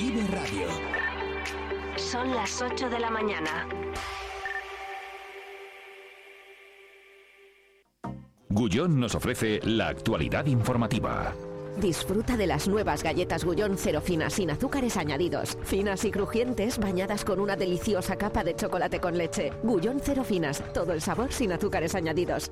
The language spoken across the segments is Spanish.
Vive Radio. Son las 8 de la mañana. Gullón nos ofrece la actualidad informativa. Disfruta de las nuevas galletas Gullón cero finas sin azúcares añadidos. Finas y crujientes bañadas con una deliciosa capa de chocolate con leche. Gullón cero finas, todo el sabor sin azúcares añadidos.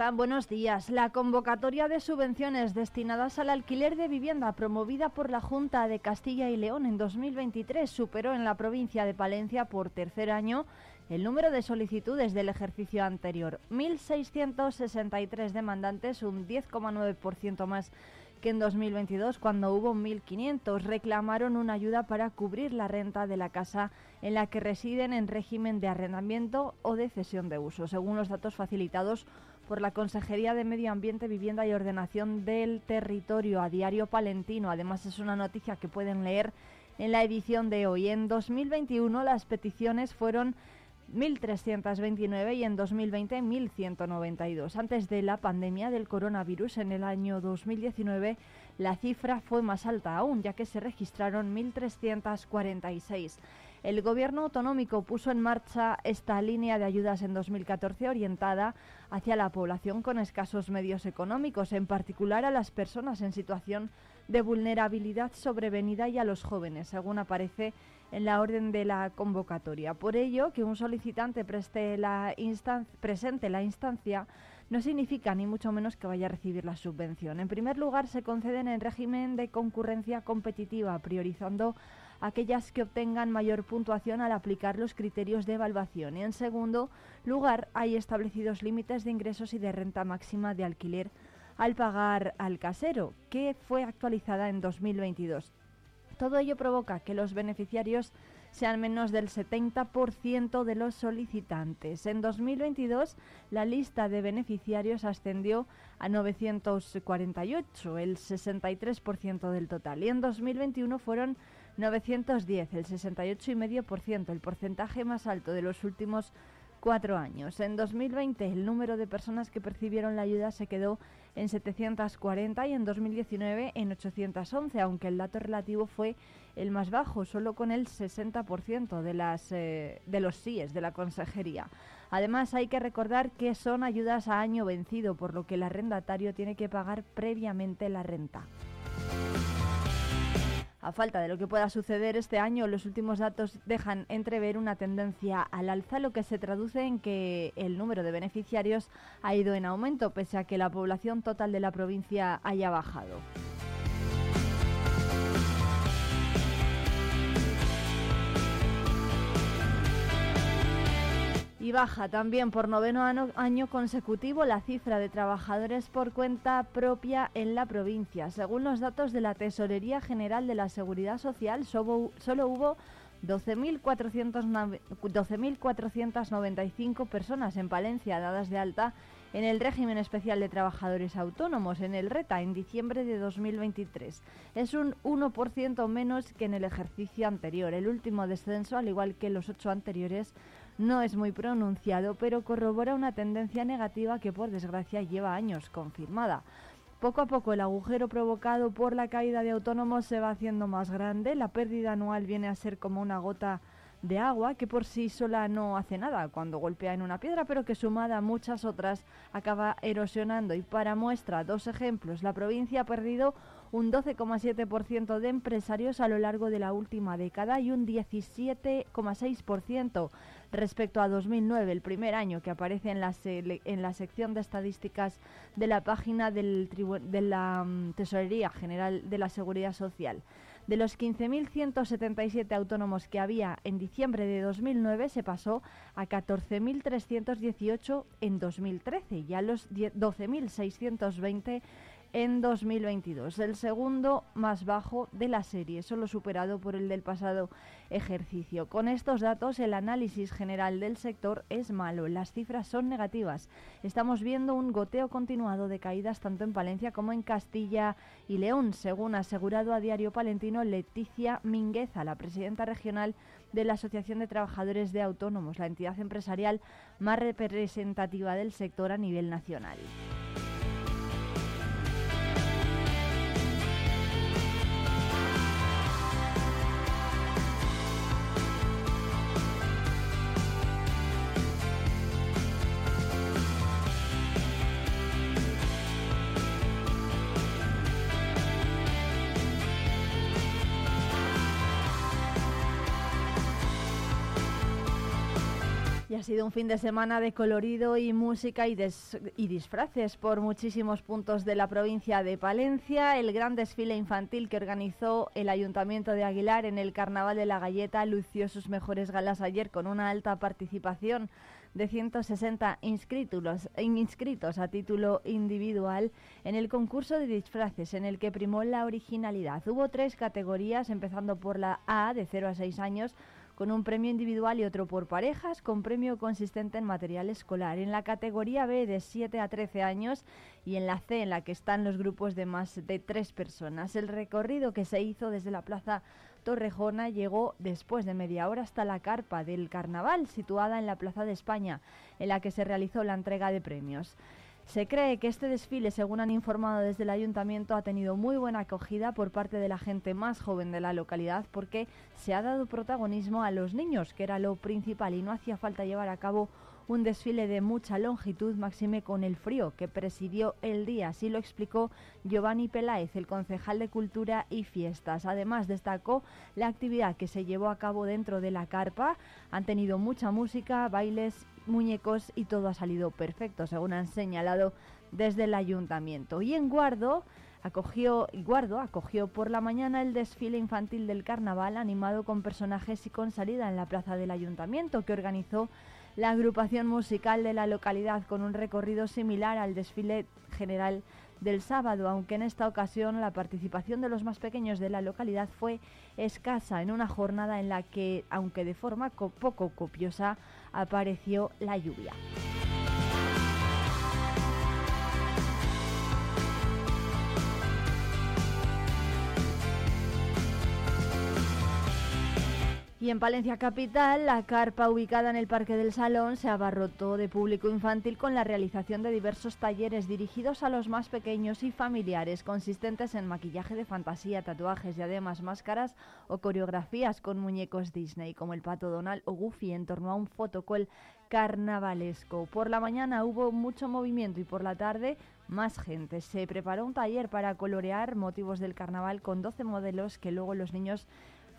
Están? Buenos días. La convocatoria de subvenciones destinadas al alquiler de vivienda promovida por la Junta de Castilla y León en 2023 superó en la provincia de Palencia por tercer año el número de solicitudes del ejercicio anterior. 1.663 demandantes, un 10,9% más que en 2022, cuando hubo 1.500, reclamaron una ayuda para cubrir la renta de la casa en la que residen en régimen de arrendamiento o de cesión de uso, según los datos facilitados por la Consejería de Medio Ambiente, Vivienda y Ordenación del Territorio a Diario Palentino. Además, es una noticia que pueden leer en la edición de hoy. En 2021 las peticiones fueron 1.329 y en 2020 1.192. Antes de la pandemia del coronavirus en el año 2019 la cifra fue más alta aún, ya que se registraron 1.346. El gobierno autonómico puso en marcha esta línea de ayudas en 2014 orientada hacia la población con escasos medios económicos, en particular a las personas en situación de vulnerabilidad sobrevenida y a los jóvenes, según aparece en la orden de la convocatoria. Por ello, que un solicitante presente la instancia no significa ni mucho menos que vaya a recibir la subvención. En primer lugar, se conceden en régimen de concurrencia competitiva, priorizando aquellas que obtengan mayor puntuación al aplicar los criterios de evaluación. Y en segundo lugar, hay establecidos límites de ingresos y de renta máxima de alquiler al pagar al casero, que fue actualizada en 2022. Todo ello provoca que los beneficiarios sean menos del 70% de los solicitantes. En 2022 la lista de beneficiarios ascendió a 948, el 63% del total, y en 2021 fueron 910, el 68,5%, el porcentaje más alto de los últimos cuatro años. En 2020 el número de personas que percibieron la ayuda se quedó en 740 y en 2019 en 811, aunque el dato relativo fue el más bajo, solo con el 60% de, las, eh, de los síes de la consejería. Además, hay que recordar que son ayudas a año vencido, por lo que el arrendatario tiene que pagar previamente la renta. A falta de lo que pueda suceder este año, los últimos datos dejan entrever una tendencia al alza, lo que se traduce en que el número de beneficiarios ha ido en aumento, pese a que la población total de la provincia haya bajado. Y baja también por noveno año consecutivo la cifra de trabajadores por cuenta propia en la provincia. Según los datos de la Tesorería General de la Seguridad Social, solo, hubo 12.495 personas en Palencia dadas de alta en el régimen especial de trabajadores autónomos en el RETA en diciembre de 2023. Es un 1% menos que en el ejercicio anterior. El último descenso, al igual que los ocho anteriores, no es muy pronunciado, pero corrobora una tendencia negativa que por desgracia lleva años confirmada. Poco a poco el agujero provocado por la caída de autónomos se va haciendo más grande, la pérdida anual viene a ser como una gota de agua que por sí sola no hace nada cuando golpea en una piedra, pero que sumada a muchas otras acaba erosionando. Y para muestra, dos ejemplos. La provincia ha perdido un 12,7% de empresarios a lo largo de la última década y un 17,6% respecto a 2009, el primer año que aparece en la, en la sección de estadísticas de la página del de la mm, Tesorería General de la Seguridad Social. De los 15.177 autónomos que había en diciembre de 2009 se pasó a 14.318 en 2013 y a los 12.620 en 2022, el segundo más bajo de la serie, solo superado por el del pasado ejercicio. Con estos datos, el análisis general del sector es malo, las cifras son negativas. Estamos viendo un goteo continuado de caídas tanto en Palencia como en Castilla y León, según ha asegurado a Diario Palentino Leticia Mingueza, la presidenta regional de la Asociación de Trabajadores de Autónomos, la entidad empresarial más representativa del sector a nivel nacional. Sido un fin de semana de colorido y música y, y, disfraces por muchísimos puntos de la provincia de Palencia. El gran desfile infantil que organizó el Ayuntamiento de Aguilar en el Carnaval de la Galleta lució sus mejores galas ayer con una alta participación de 160 inscritos, inscritos a título individual en el concurso de disfraces en el que primó la originalidad. Hubo tres categorías, empezando por la A de 0 a 6 años, con un premio individual y otro por parejas, con premio consistente en material escolar. En la categoría B de 7 a 13 años y en la C en la que están los grupos de más de tres personas. El recorrido que se hizo desde la Plaza Torrejona llegó después de media hora hasta la carpa del carnaval situada en la Plaza de España, en la que se realizó la entrega de premios. Se cree que este desfile, según han informado desde el ayuntamiento, ha tenido muy buena acogida por parte de la gente más joven de la localidad porque se ha dado protagonismo a los niños, que era lo principal, y no hacía falta llevar a cabo un desfile de mucha longitud, máxime con el frío que presidió el día. Así lo explicó Giovanni Peláez, el concejal de Cultura y Fiestas. Además, destacó la actividad que se llevó a cabo dentro de la carpa. Han tenido mucha música, bailes muñecos y todo ha salido perfecto, según han señalado desde el ayuntamiento. Y en Guardo acogió, Guardo acogió por la mañana el desfile infantil del carnaval animado con personajes y con salida en la plaza del ayuntamiento que organizó la agrupación musical de la localidad con un recorrido similar al desfile general del sábado, aunque en esta ocasión la participación de los más pequeños de la localidad fue escasa en una jornada en la que, aunque de forma poco copiosa, apareció la lluvia. Y en Palencia Capital, la carpa ubicada en el Parque del Salón se abarrotó de público infantil con la realización de diversos talleres dirigidos a los más pequeños y familiares, consistentes en maquillaje de fantasía, tatuajes, y además máscaras o coreografías con muñecos Disney, como el pato Donald o Goofy, en torno a un fotocall carnavalesco. Por la mañana hubo mucho movimiento y por la tarde más gente. Se preparó un taller para colorear motivos del carnaval con 12 modelos que luego los niños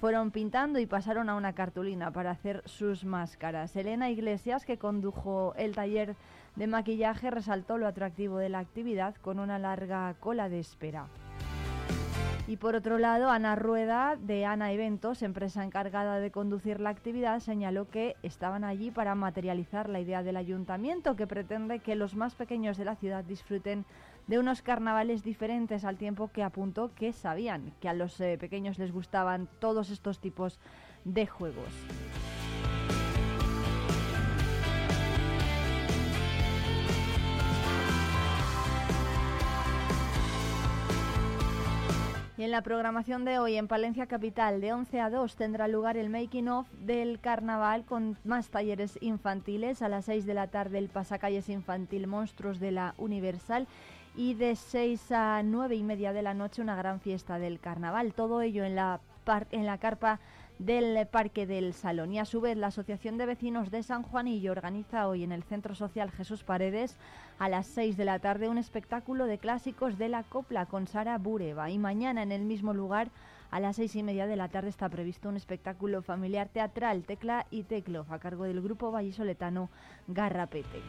fueron pintando y pasaron a una cartulina para hacer sus máscaras. Elena Iglesias, que condujo el taller de maquillaje, resaltó lo atractivo de la actividad con una larga cola de espera. Y por otro lado, Ana Rueda, de Ana Eventos, empresa encargada de conducir la actividad, señaló que estaban allí para materializar la idea del ayuntamiento, que pretende que los más pequeños de la ciudad disfruten de unos carnavales diferentes al tiempo que apuntó que sabían que a los eh, pequeños les gustaban todos estos tipos de juegos. Y en la programación de hoy en Palencia Capital de 11 a 2 tendrá lugar el making of del carnaval con más talleres infantiles. A las 6 de la tarde el pasacalles infantil Monstruos de la Universal y de 6 a 9 y media de la noche una gran fiesta del carnaval. Todo ello en la en la carpa del Parque del Salón. Y a su vez, la Asociación de Vecinos de San Juanillo organiza hoy en el Centro Social Jesús Paredes a las 6 de la tarde un espectáculo de clásicos de la copla con Sara Bureva. Y mañana en el mismo lugar, a las seis y media de la tarde, está previsto un espectáculo familiar teatral, Tecla y Teclo, a cargo del grupo vallisoletano Garrapete.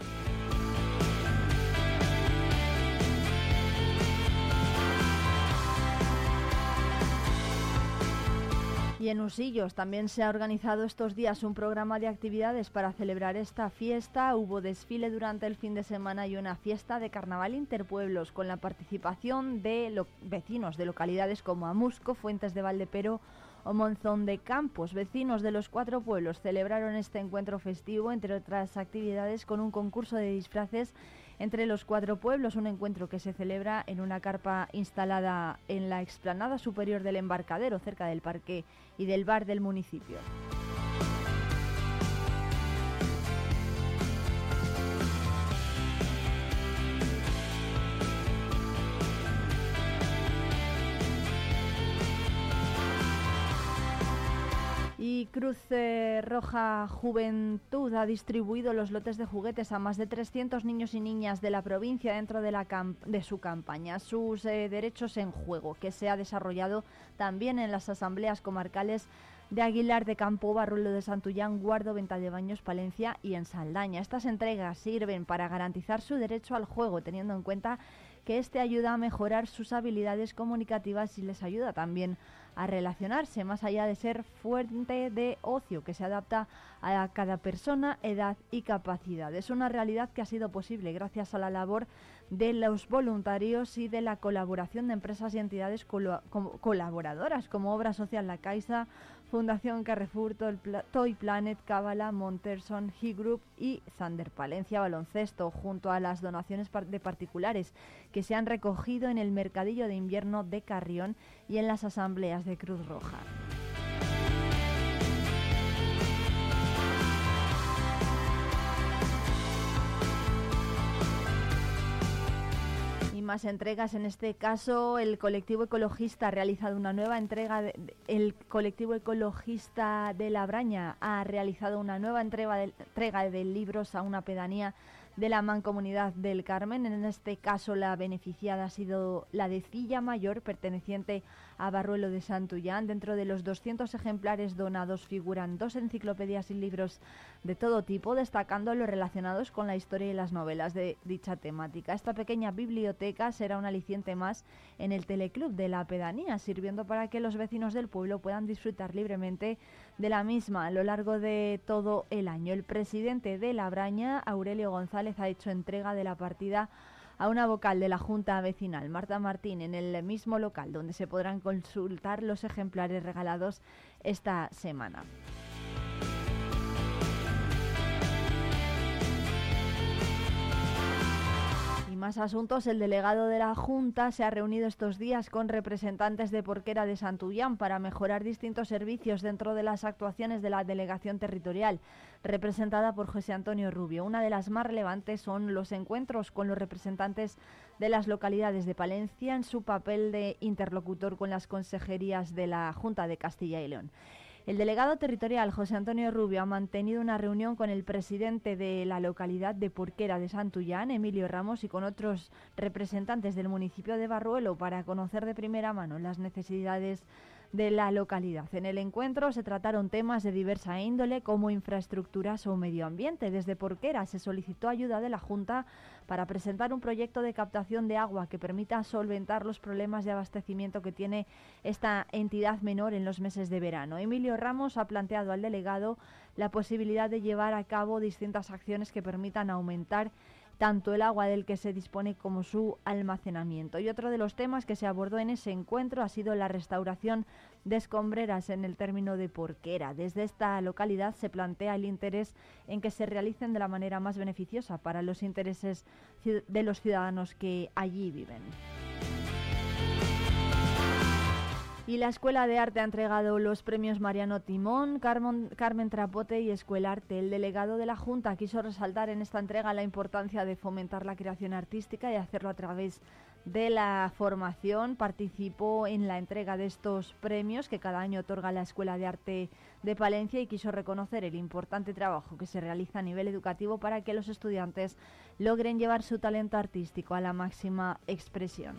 Y en Usillos también se ha organizado estos días un programa de actividades para celebrar esta fiesta. Hubo desfile durante el fin de semana y una fiesta de carnaval interpueblos con la participación de vecinos de localidades como Amusco, Fuentes de Valdepero o Monzón de Campos. Vecinos de los cuatro pueblos celebraron este encuentro festivo, entre otras actividades, con un concurso de disfraces entre los cuatro pueblos, un encuentro que se celebra en una carpa instalada en la explanada superior del embarcadero, cerca del parque y del bar del municipio. Cruz Roja Juventud ha distribuido los lotes de juguetes a más de 300 niños y niñas de la provincia dentro de, la de su campaña. Sus eh, derechos en juego, que se ha desarrollado también en las asambleas comarcales de Aguilar de Campo, Barruelo de Santullán, Guardo, Venta de Baños, Palencia y en Saldaña. Estas entregas sirven para garantizar su derecho al juego, teniendo en cuenta que este ayuda a mejorar sus habilidades comunicativas y les ayuda también a relacionarse, más allá de ser fuente de ocio que se adapta a cada persona, edad y capacidad. Es una realidad que ha sido posible gracias a la labor de los voluntarios y de la colaboración de empresas y entidades colaboradoras como Obra Social La Caixa, Fundación Carrefour, Toy Planet, Cábala, Monterson, He Group y Thunder Palencia Baloncesto, junto a las donaciones de particulares que se han recogido en el mercadillo de invierno de Carrión y en las asambleas de Cruz Roja. Entregas. En este caso, el colectivo ecologista ha realizado una nueva entrega. el colectivo ecologista de La Braña ha realizado una nueva de, entrega de libros a una pedanía de la Mancomunidad del Carmen. En este caso, la beneficiada ha sido la de Cilla Mayor, perteneciente a Barruelo de Santullán. Dentro de los 200 ejemplares donados figuran dos enciclopedias y libros de todo tipo, destacando los relacionados con la historia y las novelas de dicha temática. Esta pequeña biblioteca será un aliciente más en el teleclub de la pedanía, sirviendo para que los vecinos del pueblo puedan disfrutar libremente de la misma a lo largo de todo el año. El presidente de La Braña, Aurelio González, ha hecho entrega de la partida a una vocal de la Junta Vecinal, Marta Martín, en el mismo local donde se podrán consultar los ejemplares regalados esta semana. Más asuntos, el delegado de la Junta se ha reunido estos días con representantes de Porquera de Santullán para mejorar distintos servicios dentro de las actuaciones de la delegación territorial, representada por José Antonio Rubio. Una de las más relevantes son los encuentros con los representantes de las localidades de Palencia en su papel de interlocutor con las consejerías de la Junta de Castilla y León. El delegado territorial José Antonio Rubio ha mantenido una reunión con el presidente de la localidad de Porquera de Santullán, Emilio Ramos, y con otros representantes del municipio de Barruelo para conocer de primera mano las necesidades de la localidad. En el encuentro se trataron temas de diversa índole como infraestructuras o medio ambiente. Desde Porquera se solicitó ayuda de la Junta para presentar un proyecto de captación de agua que permita solventar los problemas de abastecimiento que tiene esta entidad menor en los meses de verano. Emilio Ramos ha planteado al delegado la posibilidad de llevar a cabo distintas acciones que permitan aumentar tanto el agua del que se dispone como su almacenamiento. Y otro de los temas que se abordó en ese encuentro ha sido la restauración de escombreras en el término de Porquera. Desde esta localidad se plantea el interés en que se realicen de la manera más beneficiosa para los intereses de los ciudadanos que allí viven. Y la Escuela de Arte ha entregado los premios Mariano Timón, Carmen, Trapote y Escuela Arte. El delegado de la Junta quiso resaltar en esta entrega la importancia de fomentar la creación artística y hacerlo a través de la formación. Participó en la entrega de estos premios que cada año otorga la Escuela de Arte de Palencia y quiso reconocer el importante trabajo que se realiza a nivel educativo para que los estudiantes logren llevar su talento artístico a la máxima expresión.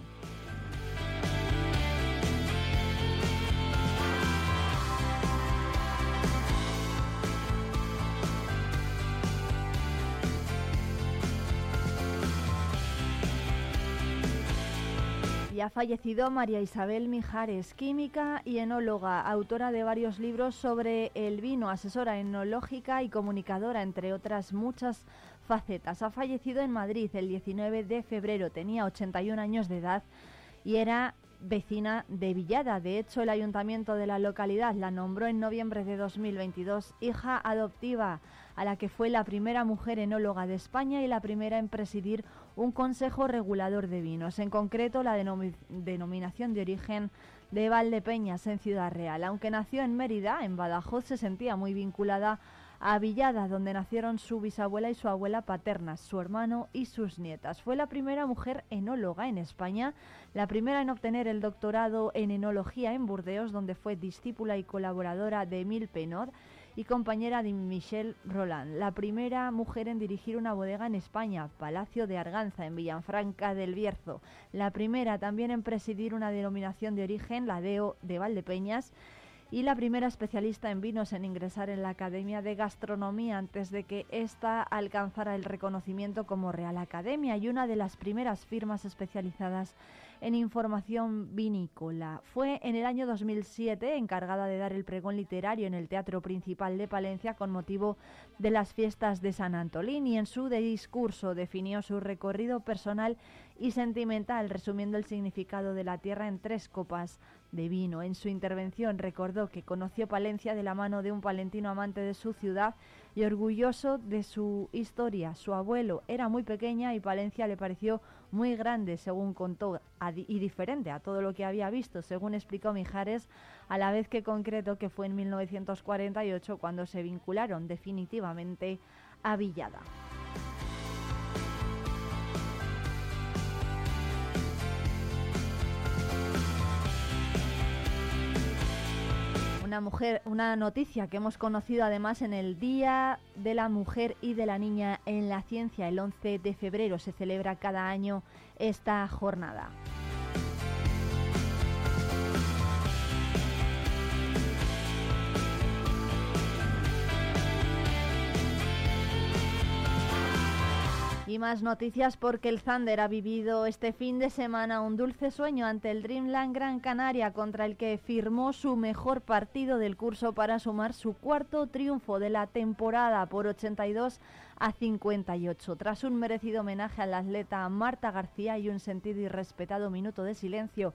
Ha fallecido María Isabel Mijares, química y enóloga, autora de varios libros sobre el vino, asesora enológica y comunicadora, entre otras muchas facetas. Ha fallecido en Madrid el 19 de febrero, tenía 81 años de edad y era vecina de Villada. De hecho, el ayuntamiento de la localidad la nombró en noviembre de 2022 hija adoptiva, a la que fue la primera mujer enóloga de España y la primera en presidir un consejo regulador de vinos, en concreto la denominación de origen de Valdepeñas en Ciudad Real. Aunque nació en Mérida, en Badajoz, se sentía muy vinculada a Villada, donde nacieron su bisabuela y su abuela paternas, su hermano y sus nietas. Fue la primera mujer enóloga en España, la primera en obtener el doctorado en enología en Burdeos, donde fue discípula y colaboradora de Emile Penod y compañera de Michel Roland, la primera mujer en dirigir una bodega en España, Palacio de Arganza, en Villanfranca del Bierzo, la primera también en presidir una denominación de origen, la DEO de Valdepeñas, y la primera especialista en vinos en ingresar en la Academia de Gastronomía antes de que ésta alcanzara el reconocimiento como Real Academia y una de las primeras firmas especializadas en información vinícola. Fue en el año 2007 encargada de dar el pregón literario en el Teatro Principal de Palencia con motivo de las fiestas de San Antolín y en su discurso definió su recorrido personal y sentimental, resumiendo el significado de la tierra en tres copas de vino. En su intervención recordó que conoció Palencia de la mano de un palentino amante de su ciudad y orgulloso de su historia. Su abuelo era muy pequeña y Palencia le pareció muy grande, según contó, y diferente a todo lo que había visto, según explicó Mijares, a la vez que concretó que fue en 1948 cuando se vincularon definitivamente a Villada. Una mujer, una noticia que hemos conocido además en el Día de la Mujer y de la Niña en la Ciencia. El 11 de febrero se celebra cada año esta jornada. Más noticias porque el Thunder ha vivido este fin de semana un dulce sueño ante el Dreamland Gran Canaria contra el que firmó su mejor partido del curso para sumar su cuarto triunfo de la temporada por 82 a 58. Tras un merecido homenaje al atleta Marta García y un sentido y respetado minuto de silencio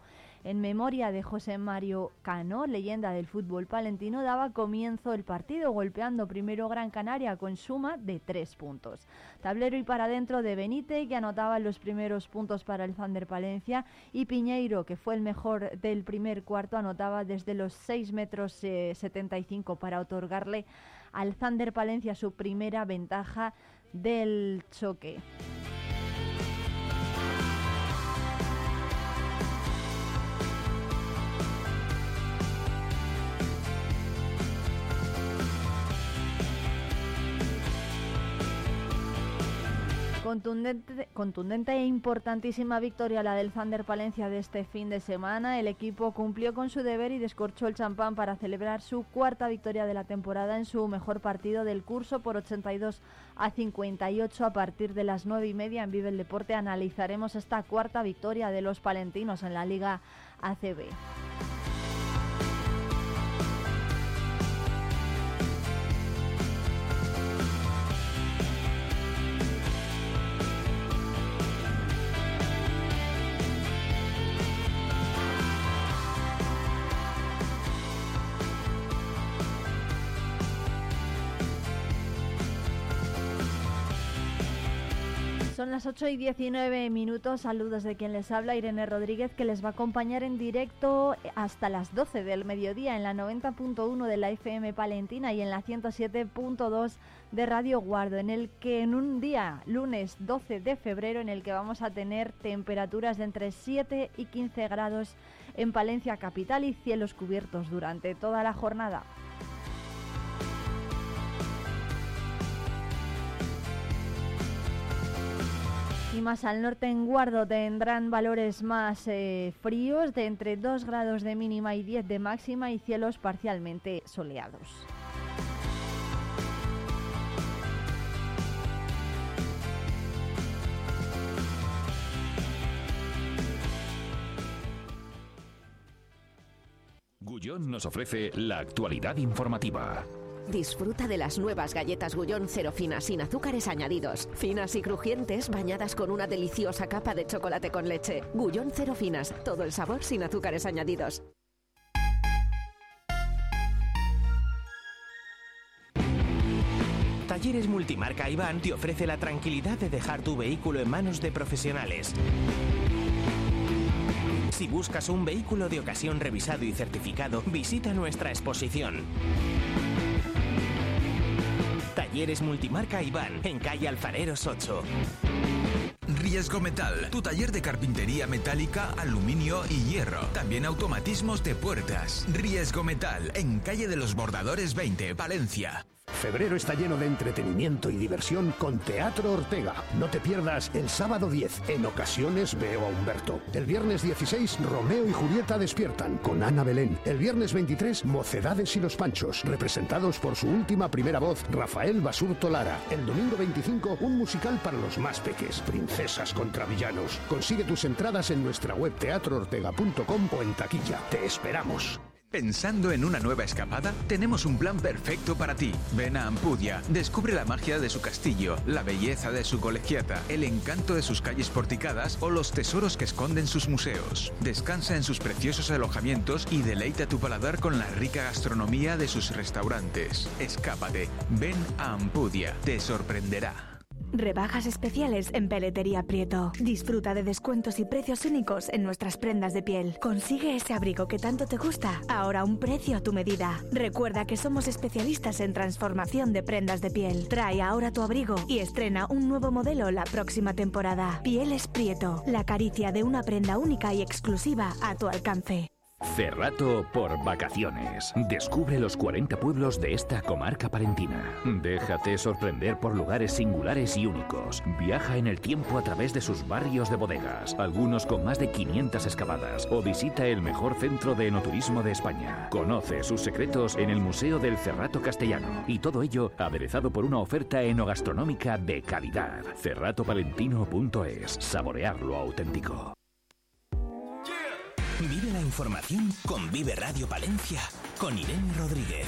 en memoria de José Mario Cano, leyenda del fútbol palentino, daba comienzo el partido golpeando primero Gran Canaria con suma de tres puntos. Tablero y para adentro de Benítez, que anotaba los primeros puntos para el Thunder Palencia, y Piñeiro, que fue el mejor del primer cuarto, anotaba desde los 6 metros 75 eh, para otorgarle al Thunder Palencia su primera ventaja del choque. Contundente, contundente e importantísima victoria la del Thunder Palencia de este fin de semana. El equipo cumplió con su deber y descorchó el champán para celebrar su cuarta victoria de la temporada en su mejor partido del curso por 82 a 58 a partir de las 9 y media en Vive el Deporte. Analizaremos esta cuarta victoria de los palentinos en la Liga ACB. Son las 8 y 19 minutos. Saludos de quien les habla, Irene Rodríguez, que les va a acompañar en directo hasta las 12 del mediodía en la 90.1 de la FM Palentina y en la 107.2 de Radio Guardo, en el que en un día, lunes 12 de febrero, en el que vamos a tener temperaturas de entre 7 y 15 grados en Palencia capital y cielos cubiertos durante toda la jornada. Y más al norte en Guardo tendrán valores más eh, fríos de entre 2 grados de mínima y 10 de máxima y cielos parcialmente soleados. Gullón nos ofrece la actualidad informativa. Disfruta de las nuevas galletas Gullón cero finas sin azúcares añadidos. Finas y crujientes bañadas con una deliciosa capa de chocolate con leche. Gullón cero finas, todo el sabor sin azúcares añadidos. Talleres Multimarca Iván te ofrece la tranquilidad de dejar tu vehículo en manos de profesionales. Si buscas un vehículo de ocasión revisado y certificado, visita nuestra exposición. Talleres Multimarca Iván, en calle Alfareros 8. Riesgo Metal, tu taller de carpintería metálica, aluminio y hierro. También automatismos de puertas. Riesgo Metal, en calle de los Bordadores 20, Valencia. Febrero está lleno de entretenimiento y diversión con Teatro Ortega. No te pierdas el sábado 10, en ocasiones veo a Humberto. El viernes 16, Romeo y Julieta despiertan con Ana Belén. El viernes 23, Mocedades y los Panchos, representados por su última primera voz, Rafael Basurto Lara. El domingo 25, un musical para los más peques, Princesas contra Villanos. Consigue tus entradas en nuestra web teatroortega.com o en taquilla. Te esperamos. ¿Pensando en una nueva escapada? Tenemos un plan perfecto para ti. Ven a Ampudia, descubre la magia de su castillo, la belleza de su colegiata, el encanto de sus calles porticadas o los tesoros que esconden sus museos. Descansa en sus preciosos alojamientos y deleita tu paladar con la rica gastronomía de sus restaurantes. Escápate, ven a Ampudia, te sorprenderá. Rebajas especiales en Peletería Prieto. Disfruta de descuentos y precios únicos en nuestras prendas de piel. Consigue ese abrigo que tanto te gusta, ahora un precio a tu medida. Recuerda que somos especialistas en transformación de prendas de piel. Trae ahora tu abrigo y estrena un nuevo modelo la próxima temporada. Pieles Prieto, la caricia de una prenda única y exclusiva a tu alcance. Cerrato por vacaciones. Descubre los 40 pueblos de esta comarca palentina. Déjate sorprender por lugares singulares y únicos. Viaja en el tiempo a través de sus barrios de bodegas, algunos con más de 500 excavadas, o visita el mejor centro de enoturismo de España. Conoce sus secretos en el Museo del Cerrato Castellano. Y todo ello aderezado por una oferta enogastronómica de calidad. Cerratopalentino.es. Saborear lo auténtico. Vive la información con Vive Radio Palencia, con Irene Rodríguez.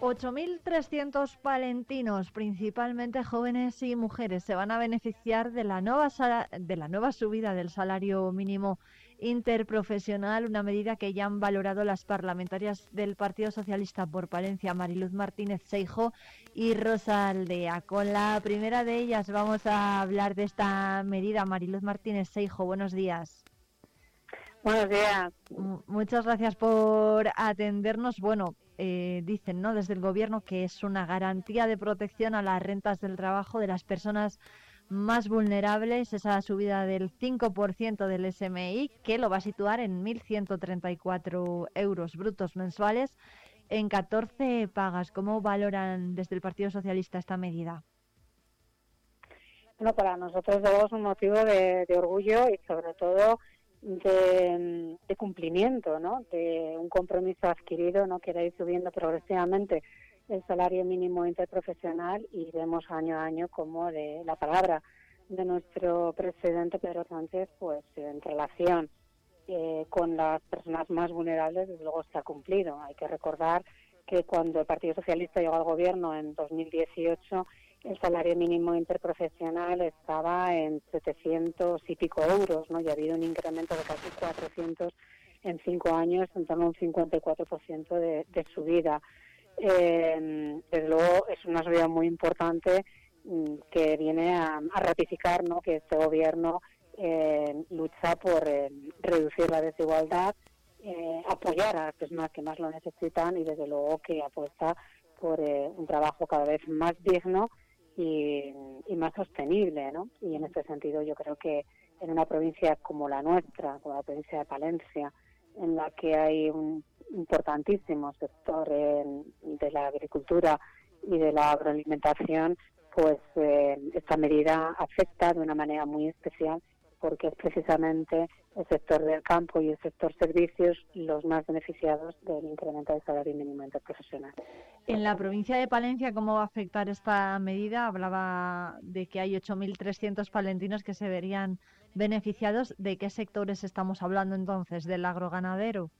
...8.300 palentinos, principalmente jóvenes y mujeres, se van a beneficiar de la nueva, de la nueva subida del salario mínimo interprofesional, una medida que ya han valorado las parlamentarias del Partido Socialista por Palencia, Mariluz Martínez Seijo y Rosa Aldea. Con la primera de ellas vamos a hablar de esta medida. Mariluz Martínez Seijo, buenos días. Buenos días. M- Muchas gracias por atendernos. Bueno, eh, dicen ¿no? desde el Gobierno que es una garantía de protección a las rentas del trabajo de las personas más vulnerables, esa subida del 5% del SMI, que lo va a situar en 1.134 euros brutos mensuales en 14 pagas. ¿Cómo valoran desde el Partido Socialista esta medida? Bueno, para nosotros es un motivo de, orgullo y sobre todo de, cumplimiento, ¿no? De un compromiso adquirido, ¿no? Que ir subiendo progresivamente el salario mínimo interprofesional y vemos año a año como de la palabra de nuestro presidente Pedro Sánchez, pues en relación eh, con las personas más vulnerables, desde luego ha cumplido. Hay que recordar que cuando el Partido Socialista llegó al gobierno en 2018 el salario mínimo interprofesional estaba en 700 y pico euros, ¿no? Y ha habido un incremento de casi 400 en cinco años, en torno a un 54% de, de subida. Eh, desde luego es una subida muy importante mm, que viene a, ratificar ¿no? que este gobierno eh, lucha por eh, reducir la desigualdad, eh, apoyar a las personas que más lo necesitan y desde luego que apuesta por un trabajo cada vez más digno y, más sostenible. ¿no? Y en este sentido yo creo que en una provincia como la nuestra, como la provincia de Palencia, en la que hay un importantísimo sector de la agricultura y de la agroalimentación, pues eh, esta medida afecta de una manera muy especial porque es precisamente el sector del campo y el sector servicios los más beneficiados del incremento del salario mínimo interprofesional. En la provincia de Palencia, ¿cómo va a afectar esta medida? Hablaba de que hay 8.300 palentinos que se verían beneficiados. ¿De qué sectores estamos hablando entonces? ¿Del agroganadero?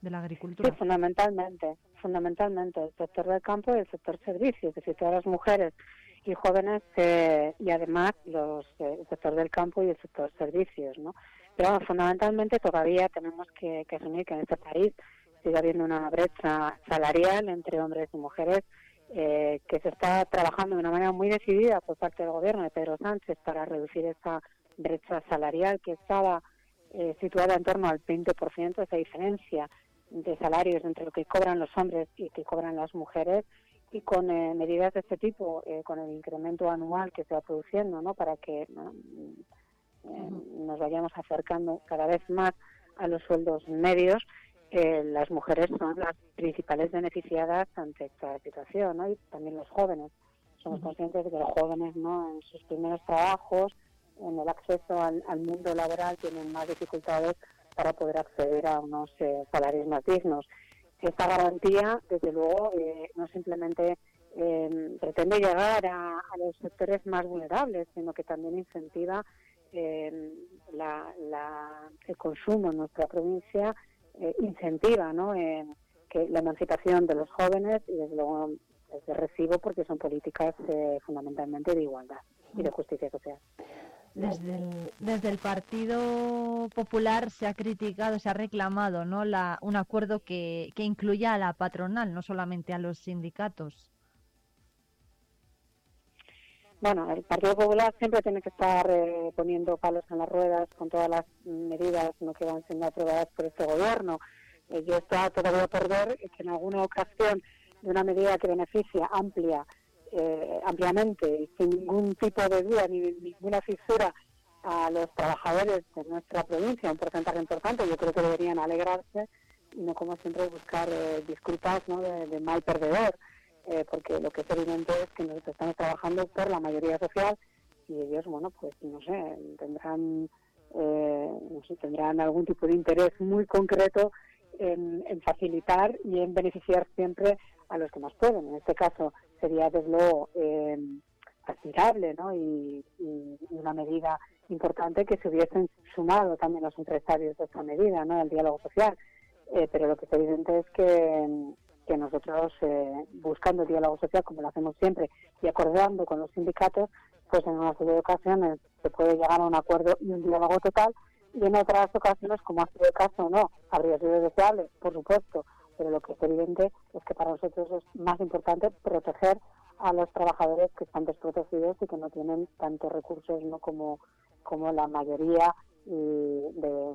¿De la agricultura? Sí, fundamentalmente, fundamentalmente el sector del campo y el sector servicios, es decir, todas las mujeres y jóvenes eh, y además los, eh, el sector del campo y el sector servicios, ¿no? Pero fundamentalmente todavía tenemos que, que asumir que en este país sigue habiendo una brecha salarial entre hombres y mujeres eh, que se está trabajando de una manera muy decidida por parte del gobierno de Pedro Sánchez para reducir esa brecha salarial que estaba situada en torno al 20%, esa diferencia de salarios entre lo que cobran los hombres y que cobran las mujeres y con eh, medidas de este tipo, eh, con el incremento anual que se va produciendo, ¿no? para que eh, nos vayamos acercando cada vez más a los sueldos medios, las mujeres son las principales beneficiadas ante esta situación, ¿no? y también los jóvenes. Somos conscientes de que los jóvenes, ¿no? en sus primeros trabajos, en el acceso al, al mundo laboral, tienen más dificultades para poder acceder a unos salarios más dignos esta garantía, desde luego, eh, no simplemente em, pretende llegar a, los sectores más vulnerables, sino que también incentiva em, el consumo en nuestra provincia, eh, incentiva ¿no? que la emancipación de los jóvenes y desde luego es de recibo porque son políticas eh, fundamentalmente de igualdad y de justicia social. Desde el, desde el Partido Popular se ha criticado, se ha reclamado ¿no? La, un acuerdo que, que incluya a la patronal, no solamente a los sindicatos. Bueno, el Partido Popular siempre tiene que estar eh, poniendo palos en las ruedas con todas las medidas ¿no? que van siendo aprobadas por este gobierno. Eh, yo estoy todavía por ver que en alguna ocasión de una medida que beneficia amplia eh, ampliamente y sin ningún tipo de duda ni ninguna fisura a los trabajadores de nuestra provincia, un porcentaje importante, yo creo que deberían alegrarse y no como siempre buscar eh, disculpas ¿no? de, mal perdedor, eh, porque lo que es evidente es que nosotros estamos trabajando por la mayoría social y ellos, bueno, pues no sé, tendrán, no sé, tendrán algún tipo de interés muy concreto en facilitar y en beneficiar siempre a los que más pueden. En este caso, sería desde luego eh, ¿no? Y, una medida importante que se hubiesen sumado también los empresarios de esta medida, ¿no? el diálogo social. Eh, pero lo que es evidente es que, que nosotros, eh, buscando el diálogo social, como lo hacemos siempre, y acordando con los sindicatos, pues en una serie de ocasiones se puede llegar a un acuerdo y un diálogo total, y en otras ocasiones, como ha sido el caso, no, habría sido deseable, por supuesto, pero lo que es evidente es que para nosotros es más importante proteger a los trabajadores que están desprotegidos y que no tienen tantos recursos no como, como la mayoría de,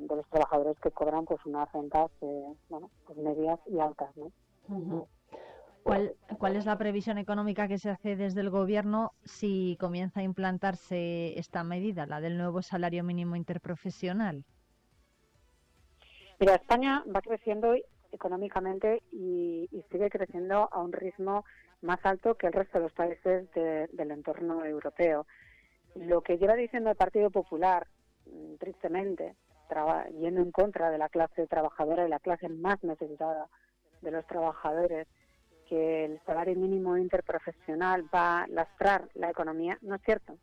los trabajadores que cobran pues unas rentas eh, bueno, pues medias y altas. ¿no? ¿Cuál, ¿Cuál es la previsión económica que se hace desde el Gobierno si comienza a implantarse esta medida, la del nuevo salario mínimo interprofesional? Mira, España va creciendo económicamente y, sigue creciendo a un ritmo más alto que el resto de los países del entorno europeo. Lo que lleva diciendo el Partido Popular, mm, tristemente, yendo en contra de la clase trabajadora y la clase más necesitada de los trabajadores, que el salario mínimo interprofesional va a lastrar la economía, no es cierto,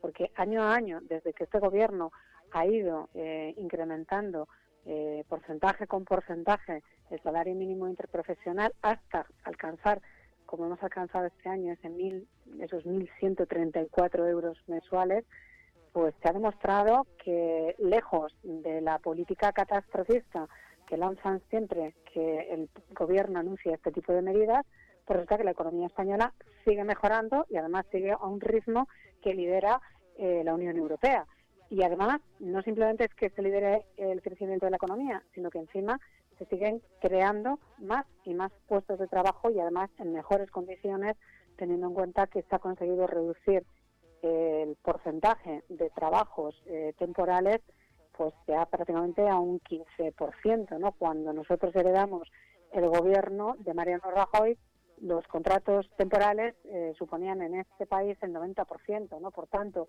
porque año a año, desde que este gobierno ha ido eh, incrementando eh, porcentaje con porcentaje el salario mínimo interprofesional hasta alcanzar, como hemos alcanzado este año, ese 1.000 esos 1.134 euros mensuales, pues se ha demostrado que lejos de la política catastrofista que lanzan siempre que el gobierno anuncia este tipo de medidas, pues resulta que la economía española sigue mejorando y además sigue a un ritmo que lidera eh, la Unión Europea. Y además, no simplemente es que se lidere el crecimiento de la economía, sino que encima se siguen creando más y más puestos de trabajo y además en mejores condiciones, teniendo en cuenta que se ha conseguido reducir el porcentaje de trabajos eh, temporales pues ya prácticamente a un 15%, ¿no? Cuando nosotros heredamos el gobierno de Mariano Rajoy, los contratos temporales eh, suponían en este país el 90%, ¿no? Por tanto,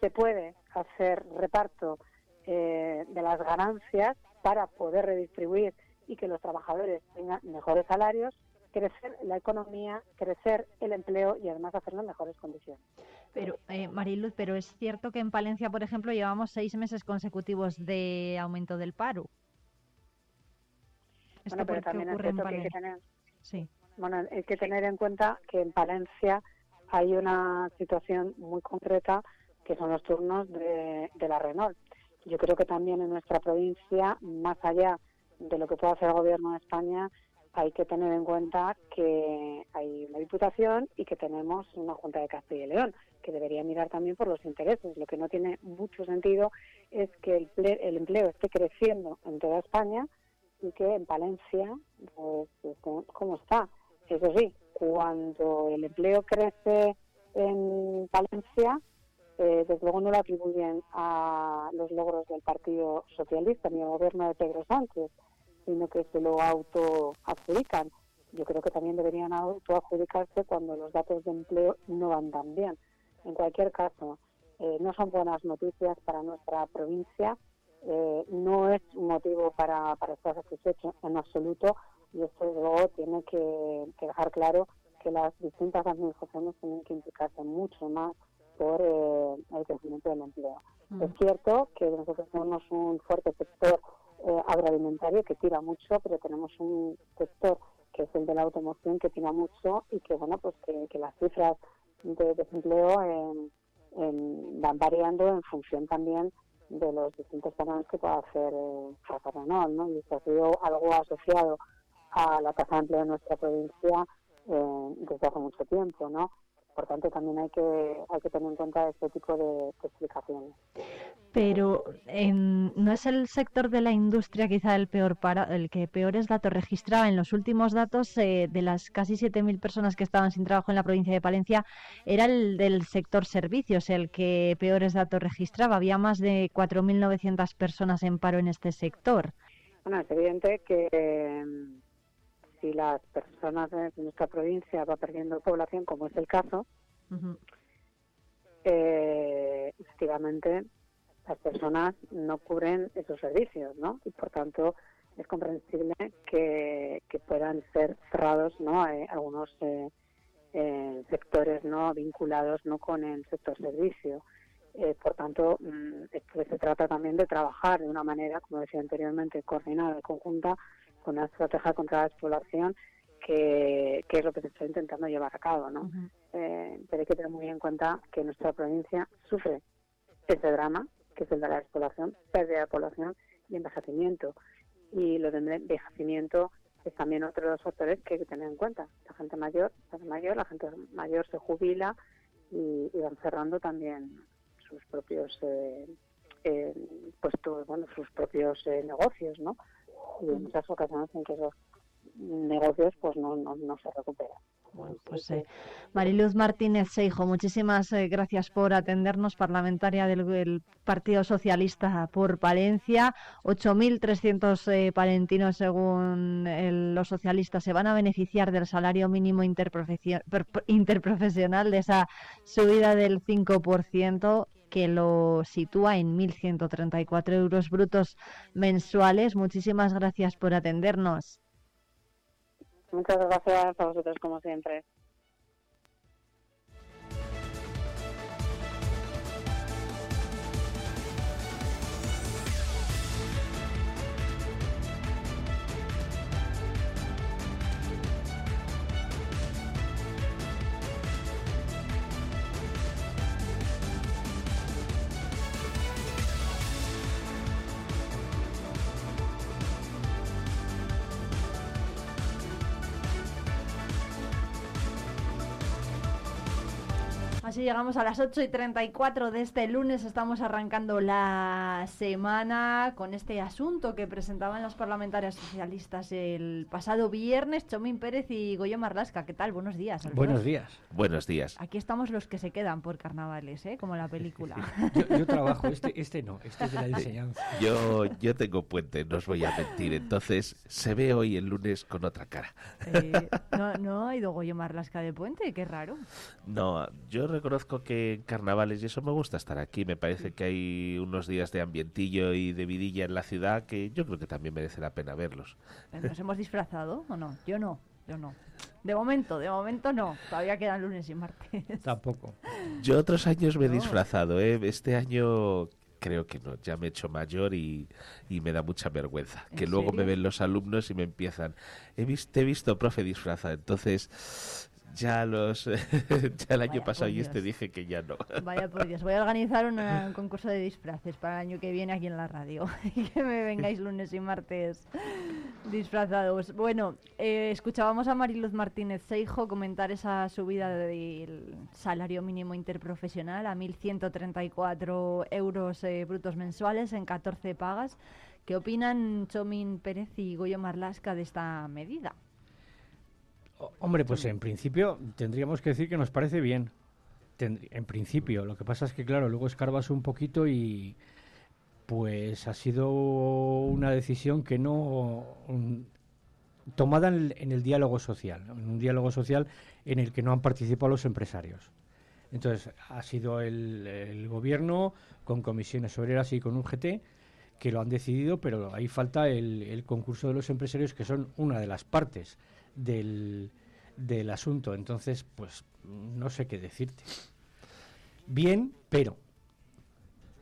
se puede hacer reparto eh, de las ganancias para poder redistribuir y que los trabajadores tengan mejores salarios, crecer la economía, crecer el empleo y además hacerlo en mejores condiciones. Pero, eh, Mariluz, pero es cierto que en Palencia, por ejemplo, llevamos seis meses consecutivos de aumento del paro. bueno, pero también es cierto que hay que tener, sí. bueno, hay que tener en cuenta que en Palencia hay una situación muy concreta que son los turnos de, la Renault. Yo creo que también en nuestra provincia, más allá de lo que pueda hacer el Gobierno de España, hay que tener en cuenta que hay una diputación y que tenemos una Junta de Castilla y León, que debería mirar también por los intereses. Lo que no tiene mucho sentido es que el, el empleo esté creciendo en toda España y que en Palencia, pues, pues ¿cómo está? Eso sí, cuando el empleo crece en Palencia, eh, desde luego no lo atribuyen a los logros del Partido Socialista ni al gobierno de Pedro Sánchez, sino que se lo autoadjudican. Yo creo que también deberían autoadjudicarse cuando los datos de empleo no van tan bien. En cualquier caso, eh, no son buenas noticias para nuestra provincia, eh, no es un motivo para, estar satisfecho en absoluto y esto luego tiene que, dejar claro que las distintas administraciones tienen que implicarse mucho más por eh, el crecimiento del empleo. Mm. Es cierto que nosotros tenemos un fuerte sector eh, agroalimentario que tira mucho, pero tenemos un sector que es el de la automoción que tira mucho y que bueno pues que, las cifras de desempleo van variando en función también de los distintos canales que pueda hacer eh, ¿no? Y esto ha sido algo asociado a la tasa de empleo de nuestra provincia eh, desde hace mucho tiempo, ¿no? Por tanto, también hay que, hay que tener en cuenta este tipo de, explicaciones. Pero no es el sector de la industria quizá el peor para el que peores datos registraba. En los últimos datos eh, de las casi 7.000 personas que estaban sin trabajo en la provincia de Palencia, era el del sector servicios el que peores datos registraba. Había más de 4.900 personas en paro en este sector. Bueno, es evidente que si las personas de nuestra provincia va perdiendo población, como es el caso, eh, efectivamente las personas no cubren esos servicios, ¿no? Y por tanto es comprensible que, puedan ser cerrados, ¿no? Eh, algunos eh, sectores no vinculados no con el sector servicio. por tanto, mm, se trata también de trabajar de una manera, como decía anteriormente, coordinada y conjunta con una estrategia contra la despoblación que, es lo que se está intentando llevar a cabo, ¿no? Eh, pero hay que tener muy en cuenta que nuestra provincia sufre ese drama, que es el de la despoblación, pérdida de población y envejecimiento. Y lo de envejecimiento es también otro de los factores que hay que tener en cuenta. La gente mayor, la gente mayor, la gente mayor se jubila y, van cerrando también sus propios eh, eh, bueno, sus propios negocios, ¿no? Y en muchas ocasiones en que esos negocios pues no, no, se recuperan. Bueno, pues eh, Mariluz Martínez Seijo, muchísimas eh, gracias por atendernos, parlamentaria del, Partido Socialista por Palencia. 8.300 eh, palentinos, según los socialistas, se van a beneficiar del salario mínimo interprofesional, de esa subida del 5% que lo sitúa en 1.134 euros brutos mensuales. Muchísimas gracias por atendernos. Muchas gracias a vosotros, como siempre. Así llegamos a las 8 y 34 de este lunes. Estamos arrancando la semana con este asunto que presentaban las parlamentarias socialistas el pasado viernes. Chomín Pérez y Goyo Marlasca. ¿Qué tal? Buenos días. Buenos días. Buenos días. Aquí estamos los que se quedan por carnavales, ¿eh? como la película. yo, trabajo, este, este no, este es de la enseñanza. Yo, yo tengo puente, no os voy a mentir. Entonces se ve hoy el lunes con otra cara. Eh, no, no ha ido Goyo Marlasca de puente, qué raro. No, yo reconozco que en carnavales, y eso me gusta estar aquí, me parece que hay unos días de ambientillo y de vidilla en la ciudad que yo creo que también merece la pena verlos. ¿Nos hemos disfrazado o no? Yo no, yo no. De momento, de momento no. Todavía quedan lunes y martes. Tampoco. Yo otros años me he disfrazado, ¿eh? Este año creo que no, ya me he hecho mayor y, y me da mucha vergüenza. Que luego me ven los alumnos y me empiezan, he visto, he visto profe disfrazado, entonces ya los ya el año pasado y este dije que ya no. Vaya por Dios, voy a organizar un concurso de disfraces para el año que viene aquí en la radio y que me vengáis lunes y martes disfrazados. Bueno, eh, escuchábamos a Mariluz Martínez Seijo comentar esa subida del salario mínimo interprofesional a 1.134 euros eh, brutos mensuales en 14 pagas. ¿Qué opinan Chomín Pérez y Goyo Marlasca de esta medida? Hombre, pues en principio tendríamos que decir que nos parece bien. en principio, lo que pasa es que, claro, luego escarbas un poquito y pues ha sido una decisión que no tomada en el, diálogo social, en un diálogo social en el que no han participado los empresarios. Entonces, ha sido el, gobierno con comisiones obreras y con UGT que lo han decidido, pero ahí falta el concurso de los empresarios, que son una de las partes del, del asunto. Entonces, pues no sé qué decirte. Bien, pero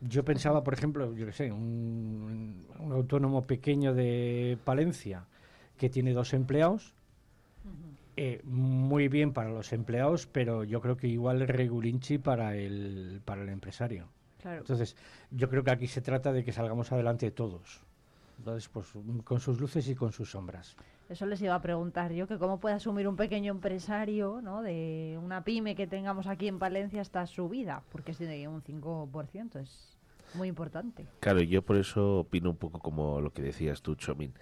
yo pensaba, por ejemplo, yo qué sé, un, autónomo pequeño de Palencia que tiene dos empleados, eh, muy bien para los empleados, pero yo creo que igual regulinchi para el, para el empresario. Entonces, yo creo que aquí se trata de que salgamos adelante todos. Entonces, pues con sus luces y con sus sombras. Eso les iba a preguntar yo, que cómo puede asumir un pequeño empresario ¿no? de una pyme que tengamos aquí en Palencia esta subida, porque es de un 5%, es muy importante. Claro, yo por eso opino un poco como lo que decías tú, Chomín.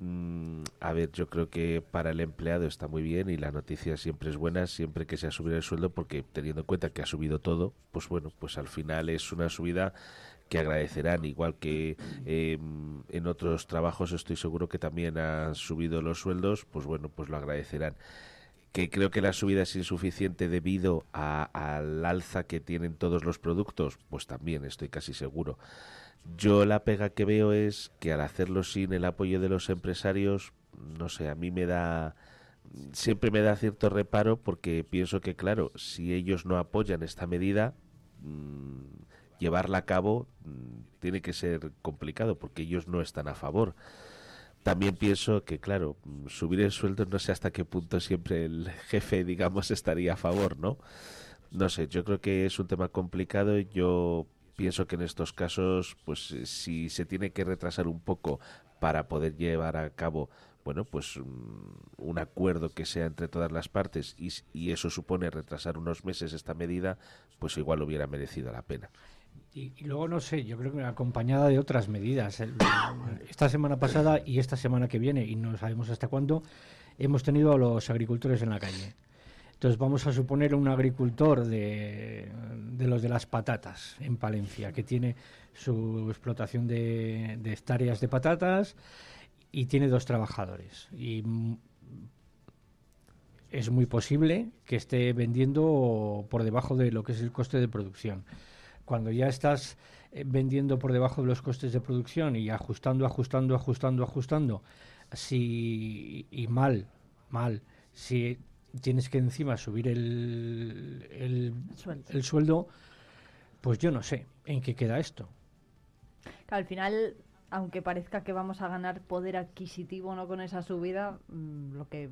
Mm, a ver, yo creo que para el empleado está muy bien y la noticia siempre es buena, siempre que se ha subido el sueldo, porque teniendo en cuenta que ha subido todo, pues bueno, pues al final es una subida que agradecerán, igual que em, en otros trabajos estoy seguro que también han subido los sueldos, pues bueno, pues lo agradecerán. Que creo que la subida es insuficiente debido al alza que tienen todos los productos, pues también estoy casi seguro. Yo la pega que veo es que al hacerlo sin el apoyo de los empresarios, no sé, a mí me da siempre me da cierto reparo porque pienso que claro, si ellos no apoyan esta medida, mm, llevarla a cabo mm, tiene que ser complicado porque ellos no están a favor. También pienso que, claro, mm, subir el sueldo no sé hasta qué punto siempre el jefe, digamos, estaría a favor, ¿no? No sé, yo creo que es un tema complicado. Yo pienso que en estos casos, pues eh, si se tiene que retrasar un poco para poder llevar a cabo bueno, pues mm, un acuerdo que sea entre todas las partes y, y, eso supone retrasar unos meses esta medida, pues igual hubiera merecido la pena. Y, luego no sé, yo creo que acompañada de otras medidas. esta semana pasada y esta semana que viene, y no sabemos hasta cuándo, hemos tenido a los agricultores en la calle. Entonces vamos a suponer un agricultor de, de los de las patatas en Palencia, que tiene su explotación de, de hectáreas de patatas y tiene dos trabajadores. Y es muy posible que esté vendiendo por debajo de lo que es el coste de producción cuando ya estás eh, vendiendo por debajo de los costes de producción y ajustando, ajustando, ajustando, ajustando, si y mal, mal, si tienes que encima subir el, el, sueldo. pues yo no sé en qué queda esto. al final aunque parezca que vamos a ganar poder adquisitivo no con esa subida, mm, lo que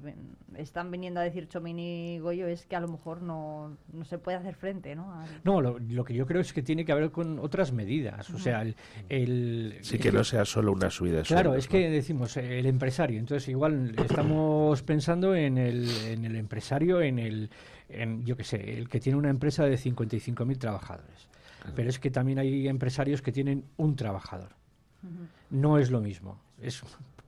están viniendo a decir Chomini y Goyo es que a lo mejor no, no se puede hacer frente, ¿no? No, lo, que yo creo es que tiene que haber con otras medidas, o sea, el... sí, que no sea solo una subida de Claro, es que decimos el empresario, entonces igual estamos pensando en el, en el empresario, en el, en, yo qué sé, el que tiene una empresa de 55.000 trabajadores. Pero es que también hay empresarios que tienen un trabajador no es lo mismo. Es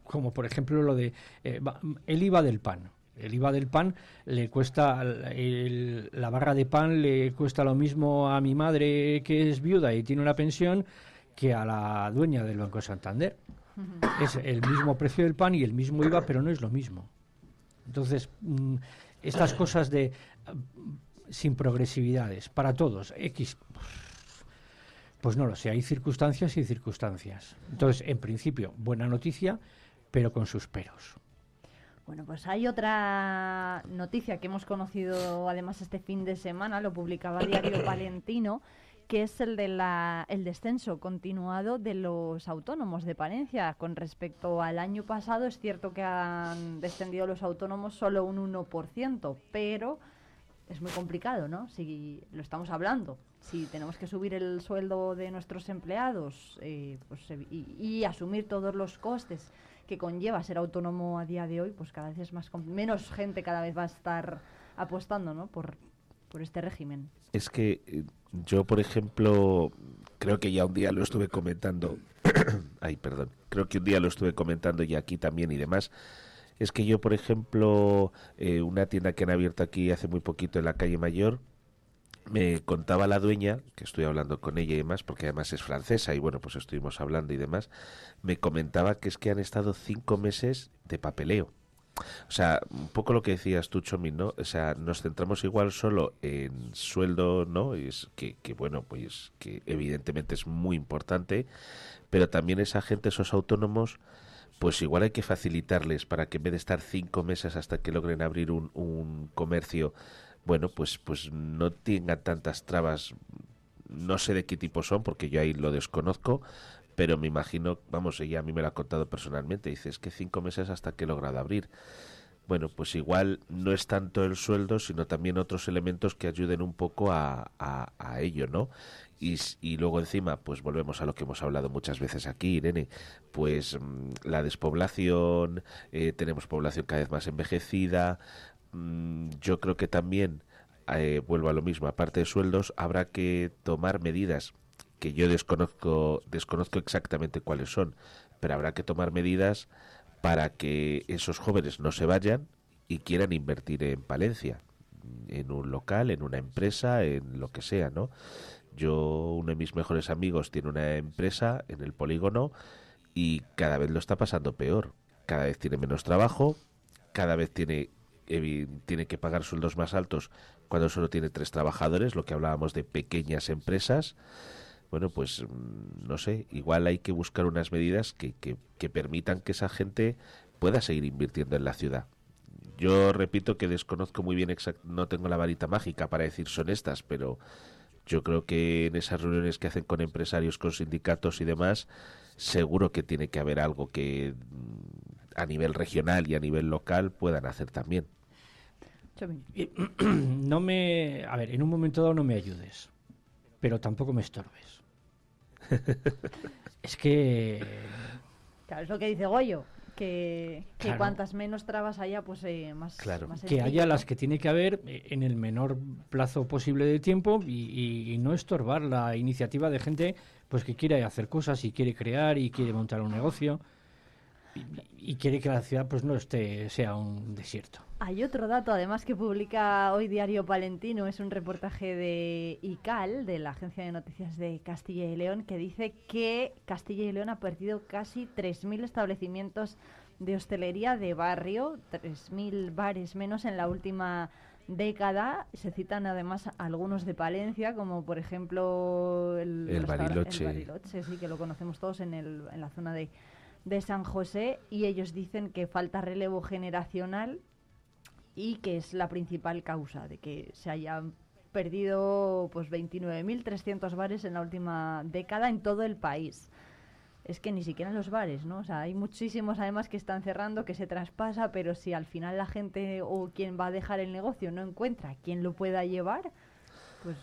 como por ejemplo lo de eh, el IVA del pan. El IVA del pan le cuesta, la barra de pan le cuesta lo mismo a mi madre que es viuda y tiene una pensión que a la dueña del Banco de Santander. Es el mismo precio del pan y el mismo IVA, pero no es lo mismo. Entonces, mm, estas cosas de mm, sin progresividades para todos, X, pues no lo sé, hay circunstancias y circunstancias. Entonces, en principio, buena noticia, pero con sus peros. Bueno, pues hay otra noticia que hemos conocido además este fin de semana, lo publicaba Diario Palentino, que es el de el descenso continuado de los autónomos de Palencia. Con respecto al año pasado, es cierto que han descendido los autónomos solo un 1%, pero es muy complicado, ¿no? Si lo estamos hablando, si tenemos que subir el sueldo de nuestros empleados eh, pues, y, asumir todos los costes que conlleva ser autónomo a día de hoy, pues cada vez es más menos gente cada vez va a estar apostando, ¿no? Por, por este régimen. Es que eh, yo, por ejemplo, creo que ya un día lo estuve comentando. Ay, perdón. Creo que un día lo estuve comentando y aquí también y demás es que yo, por ejemplo, eh, una tienda que han abierto aquí hace muy poquito en la calle Mayor, me contaba la dueña, que estoy hablando con ella y demás, porque además es francesa y bueno, pues estuvimos hablando y demás, me comentaba que es que han estado cinco meses de papeleo. O sea, un poco lo que decías tú, Chomin, ¿no? O sea, nos centramos igual solo en sueldo, ¿no? Es que, que bueno, pues que evidentemente es muy importante, pero también esa gente, esos autónomos, pues igual hay que facilitarles para que en vez de estar cinco meses hasta que logren abrir un, un comercio, bueno, pues, pues no tengan tantas trabas. No sé de qué tipo son, porque yo ahí lo desconozco, pero me imagino, vamos, ella a mí me lo ha contado personalmente, dice, es que cinco meses hasta que he logrado abrir. Bueno, pues igual no es tanto el sueldo, sino también otros elementos que ayuden un poco a, a, a ello, ¿no? Y, luego encima, pues volvemos a lo que hemos hablado muchas veces aquí, Irene, pues mm, la despoblación, eh, tenemos población cada vez más envejecida, mm, yo creo que también, eh, vuelvo a lo mismo, aparte de sueldos, habrá que tomar medidas que yo desconozco, desconozco exactamente cuáles son, pero habrá que tomar medidas para que esos jóvenes no se vayan y quieran invertir en Palencia, en un local, en una empresa, en lo que sea, ¿no? Yo, uno de mis mejores amigos tiene una empresa en el polígono y cada vez lo está pasando peor. Cada vez tiene menos trabajo, cada vez tiene, tiene que pagar sueldos más altos cuando solo tiene tres trabajadores, lo que hablábamos de pequeñas empresas. Bueno, pues mm, no sé, igual hay que buscar unas medidas que, que, que permitan que esa gente pueda seguir invirtiendo en la ciudad. Yo repito que desconozco muy bien, no tengo la varita mágica para decir son estas, pero yo creo que en esas reuniones que hacen con empresarios, con sindicatos y demás, seguro que tiene que haber algo que mm, a nivel regional y a nivel local puedan hacer también. No me, a ver, en un momento dado no me ayudes, pero tampoco me estorbes. es que Claro, es lo que dice Goyo que, cuantas menos trabas haya, pues eh, más, claro. que haya las que tiene que haber eh, en el menor plazo posible de tiempo y, no estorbar la iniciativa de gente pues que quiere hacer cosas y quiere crear y quiere montar un negocio y, quiere que la ciudad pues no esté sea un desierto. Hay otro dato además que publica hoy Diario Palentino, es un reportaje de ICAL, de la Agencia de Noticias de Castilla y León, que dice que Castilla y León ha perdido casi 3.000 establecimientos de hostelería de barrio, 3.000 bares menos en la última década. Se citan además algunos de Palencia, como por ejemplo el, el, Bariloche. el Bariloche, sí, que lo conocemos todos en, el, en la zona de, de San José, y ellos dicen que falta relevo generacional y que es la principal causa de que se hayan perdido pues 29.300 bares en la última década en todo el país. es que ni siquiera en los bares, ¿no? O sea, hay muchísimos además que están cerrando, que se traspasa, pero si al final la gente o quien va a dejar el negocio no encuentra quien lo pueda llevar, pues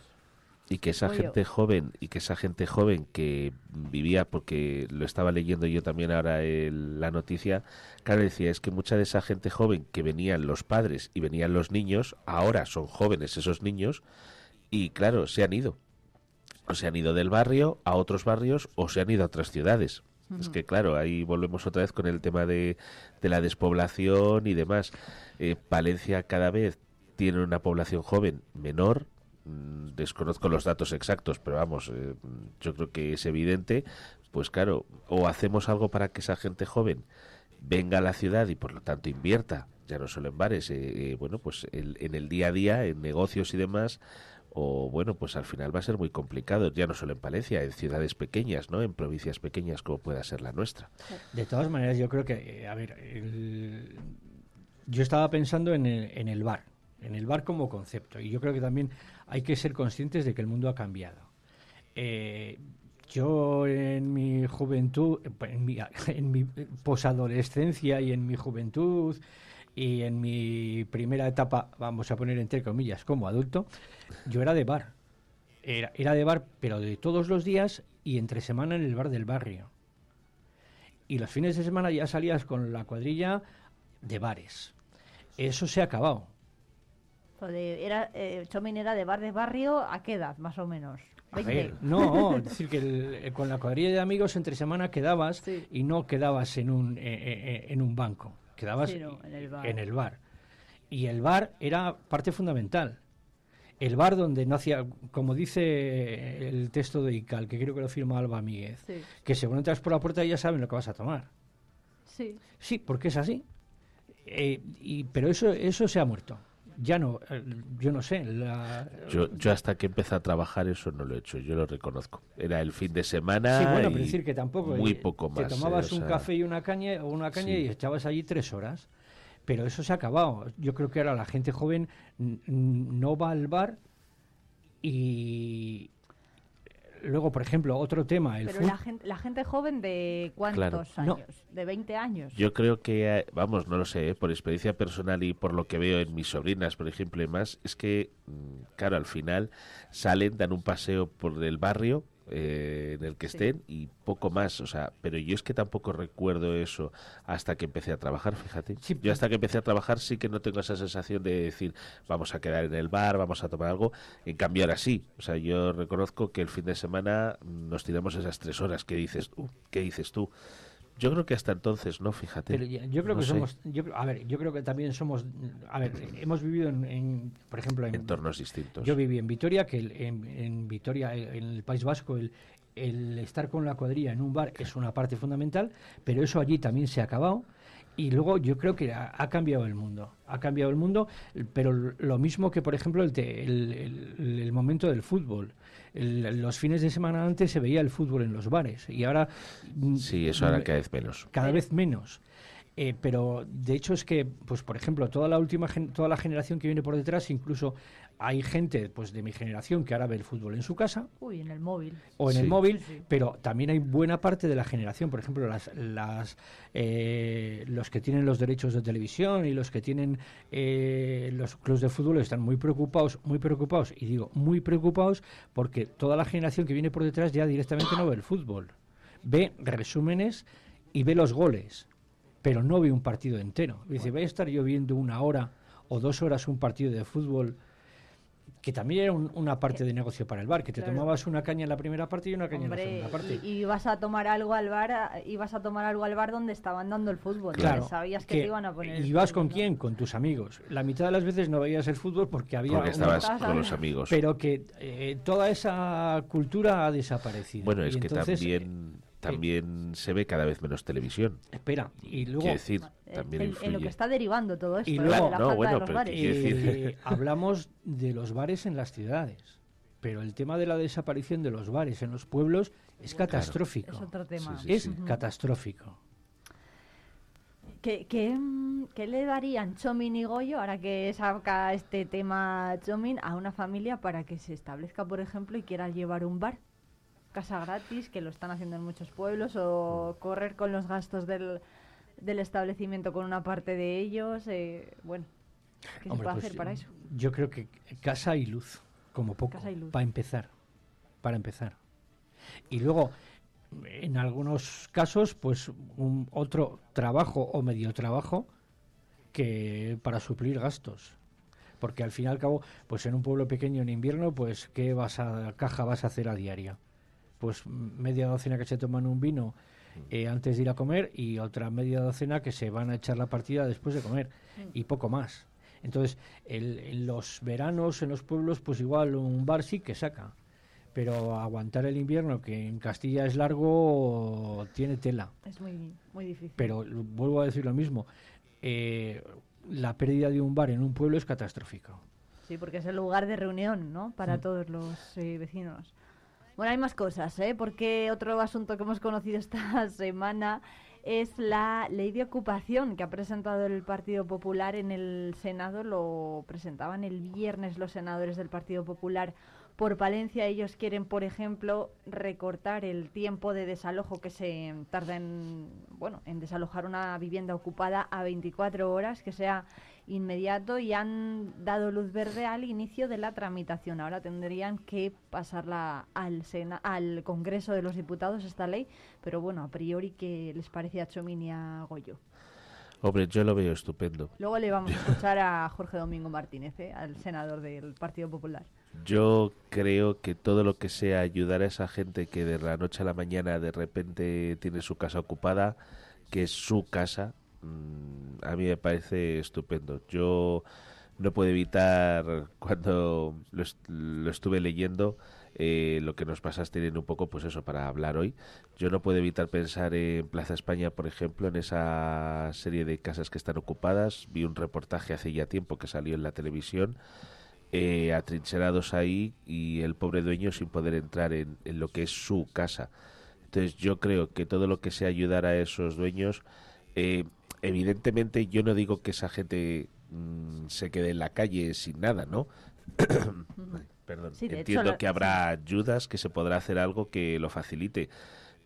y que esa gente joven y que esa gente joven que vivía porque lo estaba leyendo yo también ahora en la noticia claro decía es que mucha de esa gente joven que venían los padres y venían los niños ahora son jóvenes esos niños y claro se han ido o se han ido del barrio a otros barrios o se han ido a otras ciudades. Es que claro, ahí volvemos otra vez con el tema de, de la despoblación y demás. Eh, Valencia cada vez tiene una población joven menor, desconozco los datos exactos, pero vamos, eh, yo creo que es evidente, pues claro, o hacemos algo para que esa gente joven venga a la ciudad y por lo tanto invierta, ya no solo en bares, eh, bueno, pues en el día a día, en negocios y demás, o bueno, pues al final va a ser muy complicado, ya no solo en Palencia, en ciudades pequeñas, ¿no? En provincias pequeñas como pueda ser la nuestra. De todas maneras, yo creo que, eh, a ver, yo estaba pensando en el, en el bar, en el bar como concepto, y yo creo que también hay que ser conscientes de que el mundo ha cambiado. Eh, yo en mi juventud, en mi, en mi posadolescencia y en mi juventud, y en mi primera etapa, vamos a poner entre comillas, como adulto, yo era de bar. Era, era de bar, pero de todos los días y entre semana en el bar del barrio. Y los fines de semana ya salías con la cuadrilla de bares. Eso se ha acabado. Era, eh, Chomin era de bar de barrio, ¿a qué edad, más o menos? no, es decir, que con la cuadrilla de amigos entre semana quedabas y no quedabas en un, eh, eh, en un banco quedabas en, el bar. Y el bar era parte fundamental. El bar donde no hacía, como dice el texto de ICAL, que creo que lo firma Alba Míguez, que según entras por la puerta ya saben lo que vas a tomar. Sí. Sí, porque es así. Eh, y, pero eso, eso se ha muerto ya no, eh, yo no sé. Yo, yo hasta que empecé a trabajar eso no lo he hecho, yo lo reconozco. Era el fin de semana. Sí, bueno, pero decir que tampoco. Muy poco más. Te tomabas un café y una caña, o una caña y echabas allí tres horas. Pero eso se ha acabado. Yo creo que ahora la gente joven no va al bar y, luego, por ejemplo, otro tema. El Pero la gente, la gente joven de cuántos años? De 20 años. Yo creo que, vamos, no lo sé, eh, por experiencia personal y por lo que veo en mis sobrinas, por ejemplo, y más, es que, mm, claro, al final salen, dan un paseo por el barrio eh, en el que estén y poco más, o sea, pero yo es que tampoco recuerdo eso hasta que empecé a trabajar, fíjate. yo hasta que empecé a trabajar sí que no tengo esa sensación de decir, vamos a quedar en el bar, vamos a tomar algo, en cambio ahora sí, o sea, yo reconozco que el fin de semana nos tiramos esas tres horas, ¿qué dices tú? ¿Qué dices tú? Yo creo que hasta entonces, ¿no? Fíjate. yo creo que somos. a ver, yo creo que también somos. A ver, hemos vivido en, por ejemplo, en entornos distintos. Yo viví en Vitoria, que en, en Vitoria, en el País Vasco, el, el estar con la cuadrilla en un bar es una parte fundamental, pero eso allí también se ha acabado. Y luego yo creo que ha, cambiado el mundo. Ha cambiado el mundo, pero lo mismo que, por ejemplo, el, el, el momento del fútbol los fines de semana antes se veía el fútbol en los bares y ahora... Mm, sí, eso ahora cada vez menos. Cada vez menos. Eh, pero de hecho es que, pues por ejemplo, toda la última toda la generación que viene por detrás, incluso hay gente pues de mi generación que ahora ve el fútbol en su casa. Uy, en el móvil. O en el móvil, pero también hay buena parte de la generación, por ejemplo, las, las eh, los que tienen los derechos de televisión y los que tienen eh, los clubes de fútbol están muy preocupados, muy preocupados, y digo muy preocupados porque toda la generación que viene por detrás ya directamente no ve el fútbol. Ve resúmenes y ve los goles pero no vi un partido entero. Dice, voy a estar yo viendo una hora o dos horas un partido de fútbol que también era una parte de negocio para el bar, que te tomabas una caña en la primera parte y una caña en la segunda parte. Y, ibas a tomar algo al bar, ibas a tomar algo al bar donde estaban dando el fútbol, claro, sabías que, te iban a poner. ¿Y ibas con quién? Con tus amigos. La mitad de las veces no veías el fútbol porque había porque estabas con los amigos. Pero que eh, toda esa cultura ha desaparecido. Bueno, es que también también se ve cada vez menos televisión. Espera, y luego... Quiero decir, también en, lo que está derivando todo esto. Y ¿eh? luego, no, bueno, pero decir... hablamos de los bares en las ciudades, pero el tema de la desaparición de los bares en los pueblos es catastrófico. Es otro tema. es catastrófico. ¿Qué, qué, le darían Chomin y Goyo, ahora que saca este tema Chomin, a una familia para que se establezca, por ejemplo, y quiera llevar un bar? Casa gratis, que lo están haciendo en muchos pueblos, o correr con los gastos del, del establecimiento con una parte de ellos. eh, bueno, ¿qué se Hombre, puede pues, hacer para eso? Yo creo que casa y luz, como poco, para empezar, para empezar. Y luego, en algunos casos, pues un otro trabajo o medio trabajo que para suplir gastos. Porque al fin y al cabo, pues en un pueblo pequeño en invierno, pues ¿qué vas a caja vas a hacer a diaria? Pues mm, media docena que se toman un vino eh, antes de ir a comer y otra media docena que se van a echar la partida después de comer y poco más. Entonces, el- en los veranos en los pueblos, pues igual un bar sí que saca, pero aguantar el invierno, que en Castilla es largo, tiene tela. Es muy, muy difícil. Pero vuelvo a decir lo mismo, eh, la pérdida de un bar en un pueblo es catastrófico. Sí, porque es el lugar de reunión, ¿no? Para Mm. todos los eh, vecinos. Bueno, hay más cosas, ¿eh? Porque otro asunto que hemos conocido esta semana es la ley de ocupación que ha presentado el Partido Popular en el Senado. Lo presentaban el viernes los senadores del Partido Popular por Palencia. Ellos quieren, por ejemplo, recortar el tiempo de desalojo que se tarda en, bueno, en desalojar una vivienda ocupada a 24 horas, que sea inmediato y han dado luz verde al inicio de la tramitación. Ahora tendrían que pasarla al Sena, al Congreso de los Diputados esta ley, pero bueno, a priori ¿qué les parece a Chomín y a Goyo? Hombre, yo lo veo estupendo. Luego le vamos a escuchar a Jorge Domingo Martínez, ¿eh? al senador del Partido Popular. Yo creo que todo lo que sea ayudar a esa gente que de la noche a la mañana de repente tiene su casa ocupada, que es su casa, mm, a mí me parece estupendo. Yo no puedo evitar, cuando lo, est- lo estuve leyendo, eh, lo que nos pasaste teniendo un poco, pues eso, para hablar hoy, yo no puedo evitar pensar en Plaza España, por ejemplo, en esa serie de casas que están ocupadas. Vi un reportaje hace ya tiempo que salió en la televisión eh, atrincherados ahí y el pobre dueño sin poder entrar en, en lo que es su casa. Entonces yo creo que todo lo que sea ayudar a esos dueños, eh, evidentemente yo no digo que esa gente mm, se quede en la calle sin nada, ¿no? Perdón. Sí, de hecho, Entiendo que habrá ayudas, que se podrá hacer algo que lo facilite,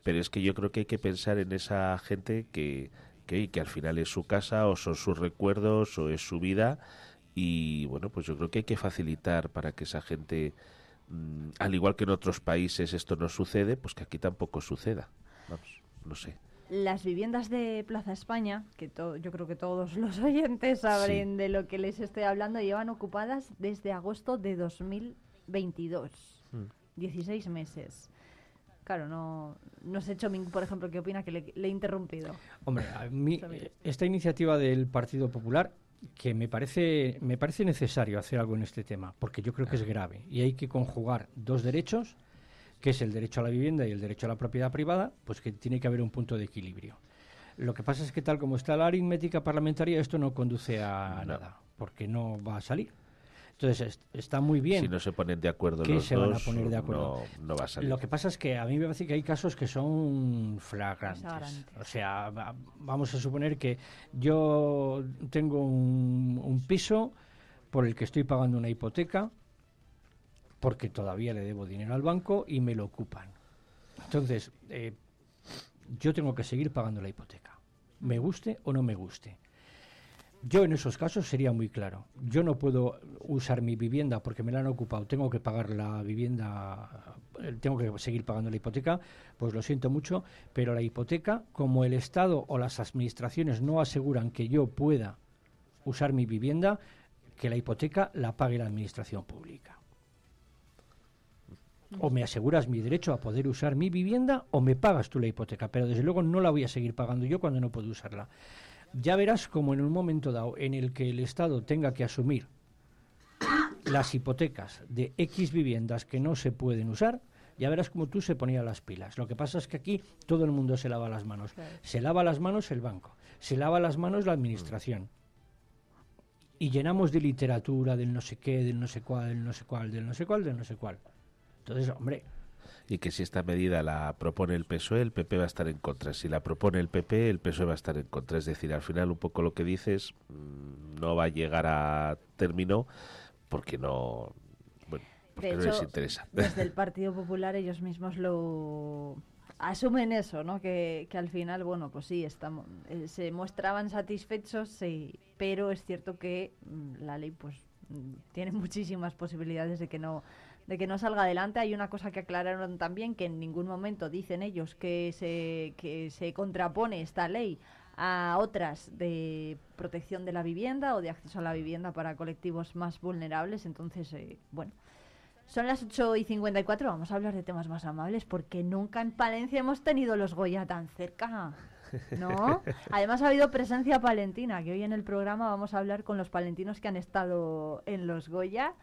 pero es que yo creo que hay que pensar en esa gente que, que, que al final es su casa o son sus recuerdos o es su vida y bueno, pues yo creo que hay que facilitar para que esa gente, mm, al igual que en otros países esto no sucede, pues que aquí tampoco suceda. Vamos, no sé. Las viviendas de Plaza España, que to- yo creo que todos los oyentes saben de lo que les estoy hablando, llevan ocupadas desde agosto de 2022. Mm. 16 meses. Claro, no, no sé, Chomín, por ejemplo, qué opina que le, le he interrumpido. Hombre, a mí esta iniciativa del Partido Popular que me parece me parece necesario hacer algo en este tema, porque yo creo que es grave y hay que conjugar dos derechos, que es el derecho a la vivienda y el derecho a la propiedad privada, pues que tiene que haber un punto de equilibrio. Lo que pasa es que tal como está la aritmética parlamentaria, esto no conduce a nada, porque no va a salir. Entonces es- está muy bien. Si no se ponen de acuerdo que los se van a dos, poner de acuerdo. No, no va a salir. Lo que pasa es que a mí me parece que hay casos que son flagrantes. Flagrantes. O sea, va- vamos a suponer que yo tengo un, un piso por el que estoy pagando una hipoteca porque todavía le debo dinero al banco y me lo ocupan. Entonces, eh, yo tengo que seguir pagando la hipoteca, me guste o no me guste. Yo en esos casos sería muy claro. Yo no puedo usar mi vivienda porque me la han ocupado. Tengo que pagar la vivienda, eh, tengo que seguir pagando la hipoteca. Pues lo siento mucho, pero la hipoteca, como el Estado o las administraciones no aseguran que yo pueda usar mi vivienda, que la hipoteca la pague la administración pública. O me aseguras mi derecho a poder usar mi vivienda o me pagas tú la hipoteca, pero desde luego no la voy a seguir pagando yo cuando no puedo usarla. Ya verás como en un momento dado en el que el Estado tenga que asumir las hipotecas de X viviendas que no se pueden usar, ya verás como tú se ponía las pilas. Lo que pasa es que aquí todo el mundo se lava las manos. Se lava las manos el banco, se lava las manos la administración. Y llenamos de literatura, del no sé qué, del no sé cuál, del no sé cuál, del no sé cuál, del no sé cuál. Entonces, hombre, Y que si esta medida la propone el PSOE, el PP va a estar en contra. Si la propone el PP, el PSOE va a estar en contra. Es decir, al final un poco lo que dices mm, no va a llegar a término porque no... Bueno, porque De no hecho, les interesa. Desde el Partido Popular ellos mismos lo asumen eso, ¿no? Que, que al final, bueno, pues sí, estamos, eh, se mostraban satisfechos, sí, pero es cierto que mm, la ley, pues, mm, tiene muchísimas posibilidades de que no de que no salga adelante. Hay una cosa que aclararon también, que en ningún momento dicen ellos que se, que se contrapone esta ley a otras de protección de la vivienda o de acceso a la vivienda para colectivos más vulnerables. Entonces, eh, bueno, son las 8 y 54, vamos a hablar de temas más amables porque nunca en Palencia hemos tenido los Goya tan cerca. ¿No? Además ha habido presencia palentina, que hoy en el programa vamos a hablar con los palentinos que han estado en los Goya.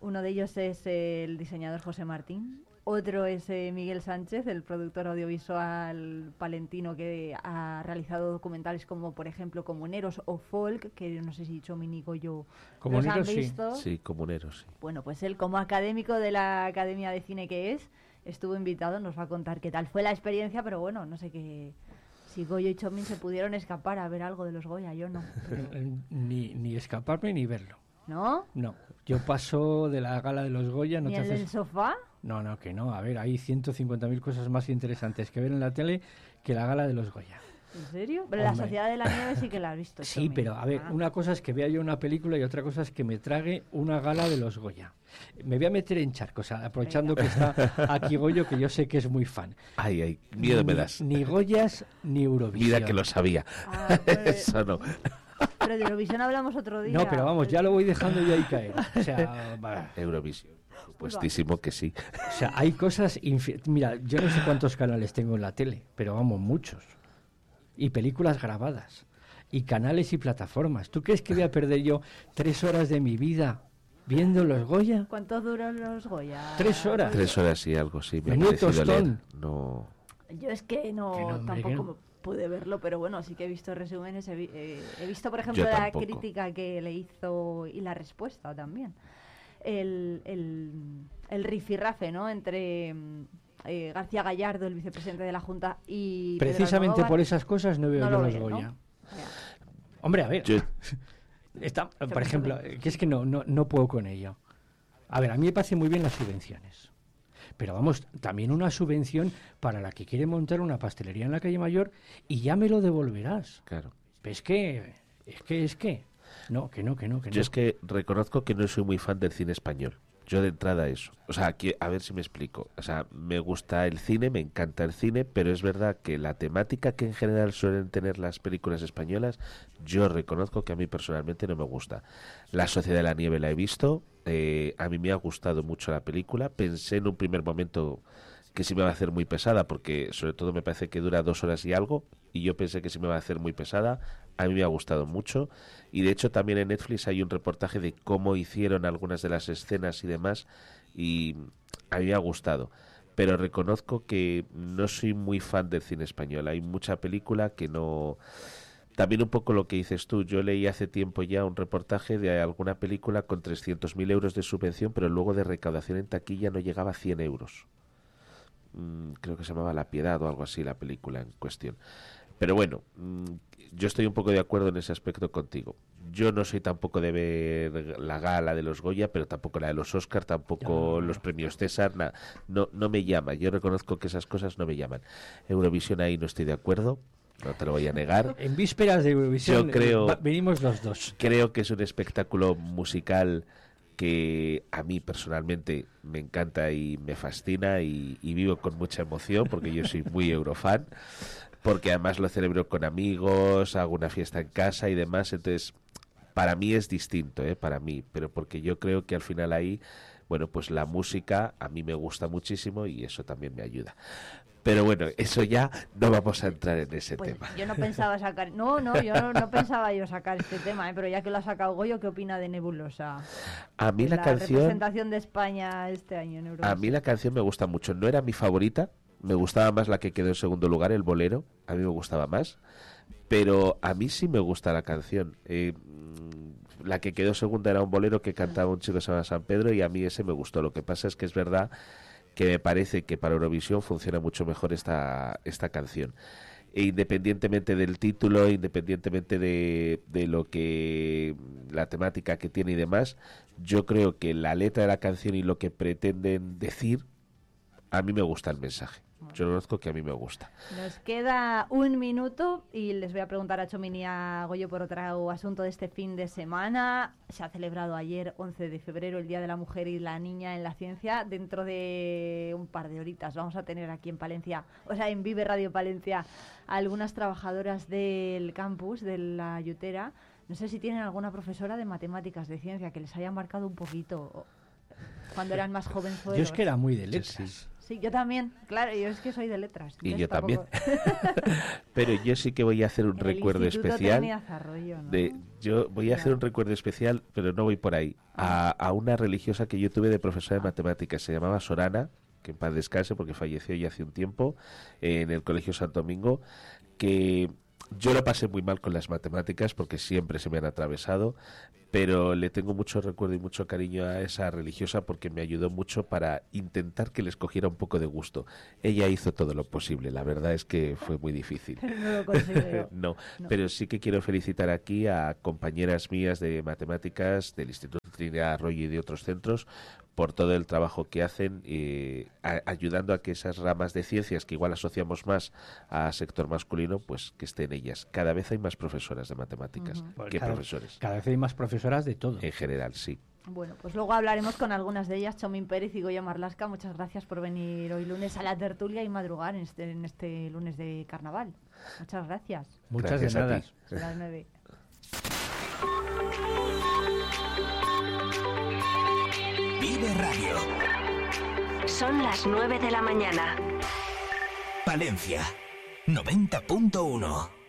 Uno de ellos es el diseñador José Martín, otro es eh, Miguel Sánchez, el productor audiovisual palentino que ha realizado documentales como, por ejemplo, Comuneros o Folk, que no sé si Chominico yo los han Comuneros, sí. visto. Sí, comuneros, sí. Bueno, pues él como académico de la Academia de Cine que es, estuvo invitado, nos va a contar qué tal fue la experiencia, pero bueno, no sé qué... Si Goyo y Chomin se pudieron escapar a ver algo de los Goya, yo no. pero- Ni, ni escaparme ni verlo. ¿No? No, yo paso de la gala de los Goya, no ¿Ni te el del haces... sofá? No, no, que no. A ver, hay 150.000 cosas más interesantes que ver en la tele que la gala de los Goya. ¿En serio? Pero la. Sociedad de la Nieve sí que la has visto. Sí, pero a ver, Ah. una cosa es que vea yo una película y otra cosa es que me trague una gala de los Goya. Me voy a meter en charcos, aprovechando que está aquí Goyo, que yo sé que es muy fan. Ay, ay, miedo me Ni- das. Ni Goyas ni Eurovisión. Mira que lo sabía. Ah, Eso no. Pero de Eurovisión hablamos otro día. No, pero vamos, ya lo voy dejando yo ahí caer. O sea, va. Eurovisión. Supuestísimo que sí. O sea, hay cosas... infi- Mira, yo no sé cuántos canales tengo en la tele, pero vamos, muchos. Y películas grabadas. Y canales y plataformas. ¿Tú crees que voy a perder yo tres horas de mi vida viendo los Goya? ¿Cuánto duran los Goya? Tres horas. Tres horas y algo, sí. Me Menudo. No. Yo es que no, Que no, hombre, que tampoco no. Pude verlo, pero bueno, sí que he visto resúmenes. He, vi- eh, he visto, por ejemplo, la crítica que le hizo y la respuesta también. El, el, el rifirrafe, ¿no? Entre mm, eh, García Gallardo, el vicepresidente de la Junta, y. Precisamente por esas cosas no veo No yo lo los ven, ¿no? Goya. Hombre, a ver. Yo, Está, por ejemplo, que es que no, no, no puedo con ello. A ver, a mí me parece muy bien las subvenciones. Pero vamos, también una subvención para la que quiere montar una pastelería en la calle Mayor y ya me lo devolverás. claro. Es que, es que, es que. No, que no, que no, que no. Yo es que reconozco que no soy muy fan del cine español. Yo de entrada eso. O sea, aquí, a ver si me explico. O sea, me gusta el cine, me encanta el cine, pero es verdad que la temática que en general suelen tener las películas españolas, yo reconozco que a mí personalmente no me gusta. La Sociedad de la Nieve la he visto, eh, a mí me ha gustado mucho la película. Pensé en un primer momento que sí me va a hacer muy pesada, porque sobre todo me parece que dura dos horas y algo, y yo pensé que sí me va a hacer muy pesada. A mí me ha gustado mucho, y de hecho también en Netflix hay un reportaje de cómo hicieron algunas de las escenas y demás, y a mí me ha gustado. Pero reconozco que no soy muy fan del cine español. Hay mucha película que no... También un poco lo que dices tú. Yo leí hace tiempo ya un reportaje de alguna película con 300.000 euros de subvención, pero luego de recaudación en taquilla no llegaba a 100 euros. Mm, creo que se llamaba La Piedad o algo así la película en cuestión. Pero bueno, mm, yo estoy un poco de acuerdo en ese aspecto contigo. Yo no soy tampoco de ver la gala de los Goya, pero tampoco la de los Oscar, tampoco los premios César, na- no, no me llama. Yo reconozco que esas cosas no me llaman. Eurovisión ahí no estoy de acuerdo, no te lo voy a negar. En vísperas de Eurovisión Yo creo- venimos los dos. Creo que es un espectáculo musical que a mí personalmente me encanta y me fascina y, y vivo con mucha emoción porque yo soy muy eurofan, porque además lo celebro con amigos, hago una fiesta en casa y demás, entonces para mí es distinto, ¿eh? para mí, pero porque yo creo que al final ahí, bueno, pues la música a mí me gusta muchísimo y eso también me ayuda. Pero bueno, eso ya no vamos a entrar en ese Pues tema. yo no pensaba sacar. No, no, yo no, no pensaba yo sacar este tema, ¿eh? pero ya que lo ha sacado Goyo, ¿qué opina de Nebulosa? A mí De la, la canción... representación de España este año en Eurovisión. A mí la canción me gusta mucho. No era mi favorita. Me gustaba más la que quedó en segundo lugar, el bolero. A mí me gustaba más. Pero a mí sí me gusta la canción. Eh, mm, la que quedó segunda era un bolero que cantaba un chico que se llama San Pedro y a mí ese me gustó. Lo que pasa es que es verdad que me parece que para Eurovisión funciona mucho mejor esta, esta canción. e independientemente del título, independientemente de, de lo que la temática que tiene y demás, yo creo que la letra de la canción y lo que pretenden decir, a mí me gusta el mensaje. Yo conozco que a mí me gusta. Nos queda un minuto y les voy a preguntar a Chomini y a Goyo por otro asunto de este fin de semana. Se ha celebrado ayer, 11 de febrero, el Día de la Mujer y la Niña en la Ciencia. Dentro de un par de horitas vamos a tener aquí en Palencia, o sea, en Vive Radio Palencia, algunas trabajadoras del campus, de la Yutera. No sé si tienen alguna profesora de matemáticas, de ciencia, que les haya marcado un poquito cuando eran más jovenzuelos. Yo es que era muy de letras. Sí, yo también, claro, yo es que soy de letras. Y yo también. Pero yo sí que voy a hacer un recuerdo especial. de, yo voy a hacer un recuerdo especial, pero no voy por ahí. A, a, una religiosa que yo tuve de profesora de matemáticas, se llamaba Sorana, que en paz descanse porque falleció ya hace un tiempo, en el Colegio Santo Domingo, que yo lo pasé muy mal con las matemáticas porque siempre se me han atravesado, pero le tengo mucho recuerdo y mucho cariño a esa religiosa porque me ayudó mucho para intentar que les cogiera un poco de gusto. Ella hizo todo lo posible, la verdad es que fue muy difícil. no, no, pero sí que quiero felicitar aquí a compañeras mías de matemáticas del Instituto Trinidad Arroyo y de otros centros por todo el trabajo que hacen, y ayudando a que esas ramas de ciencias que igual asociamos más a sector masculino, pues que estén ellas. Cada vez hay más profesoras de matemáticas que profesores. Cada vez hay más profesoras de todo. En general, sí. Bueno, pues luego hablaremos con algunas de ellas, Chomín Pérez y Goya Marlasca. Muchas gracias por venir hoy lunes a la tertulia y madrugar en este, en este lunes de carnaval. Muchas gracias. Muchas gracias. Vive Son las 9 de la mañana. Palencia, 90.1.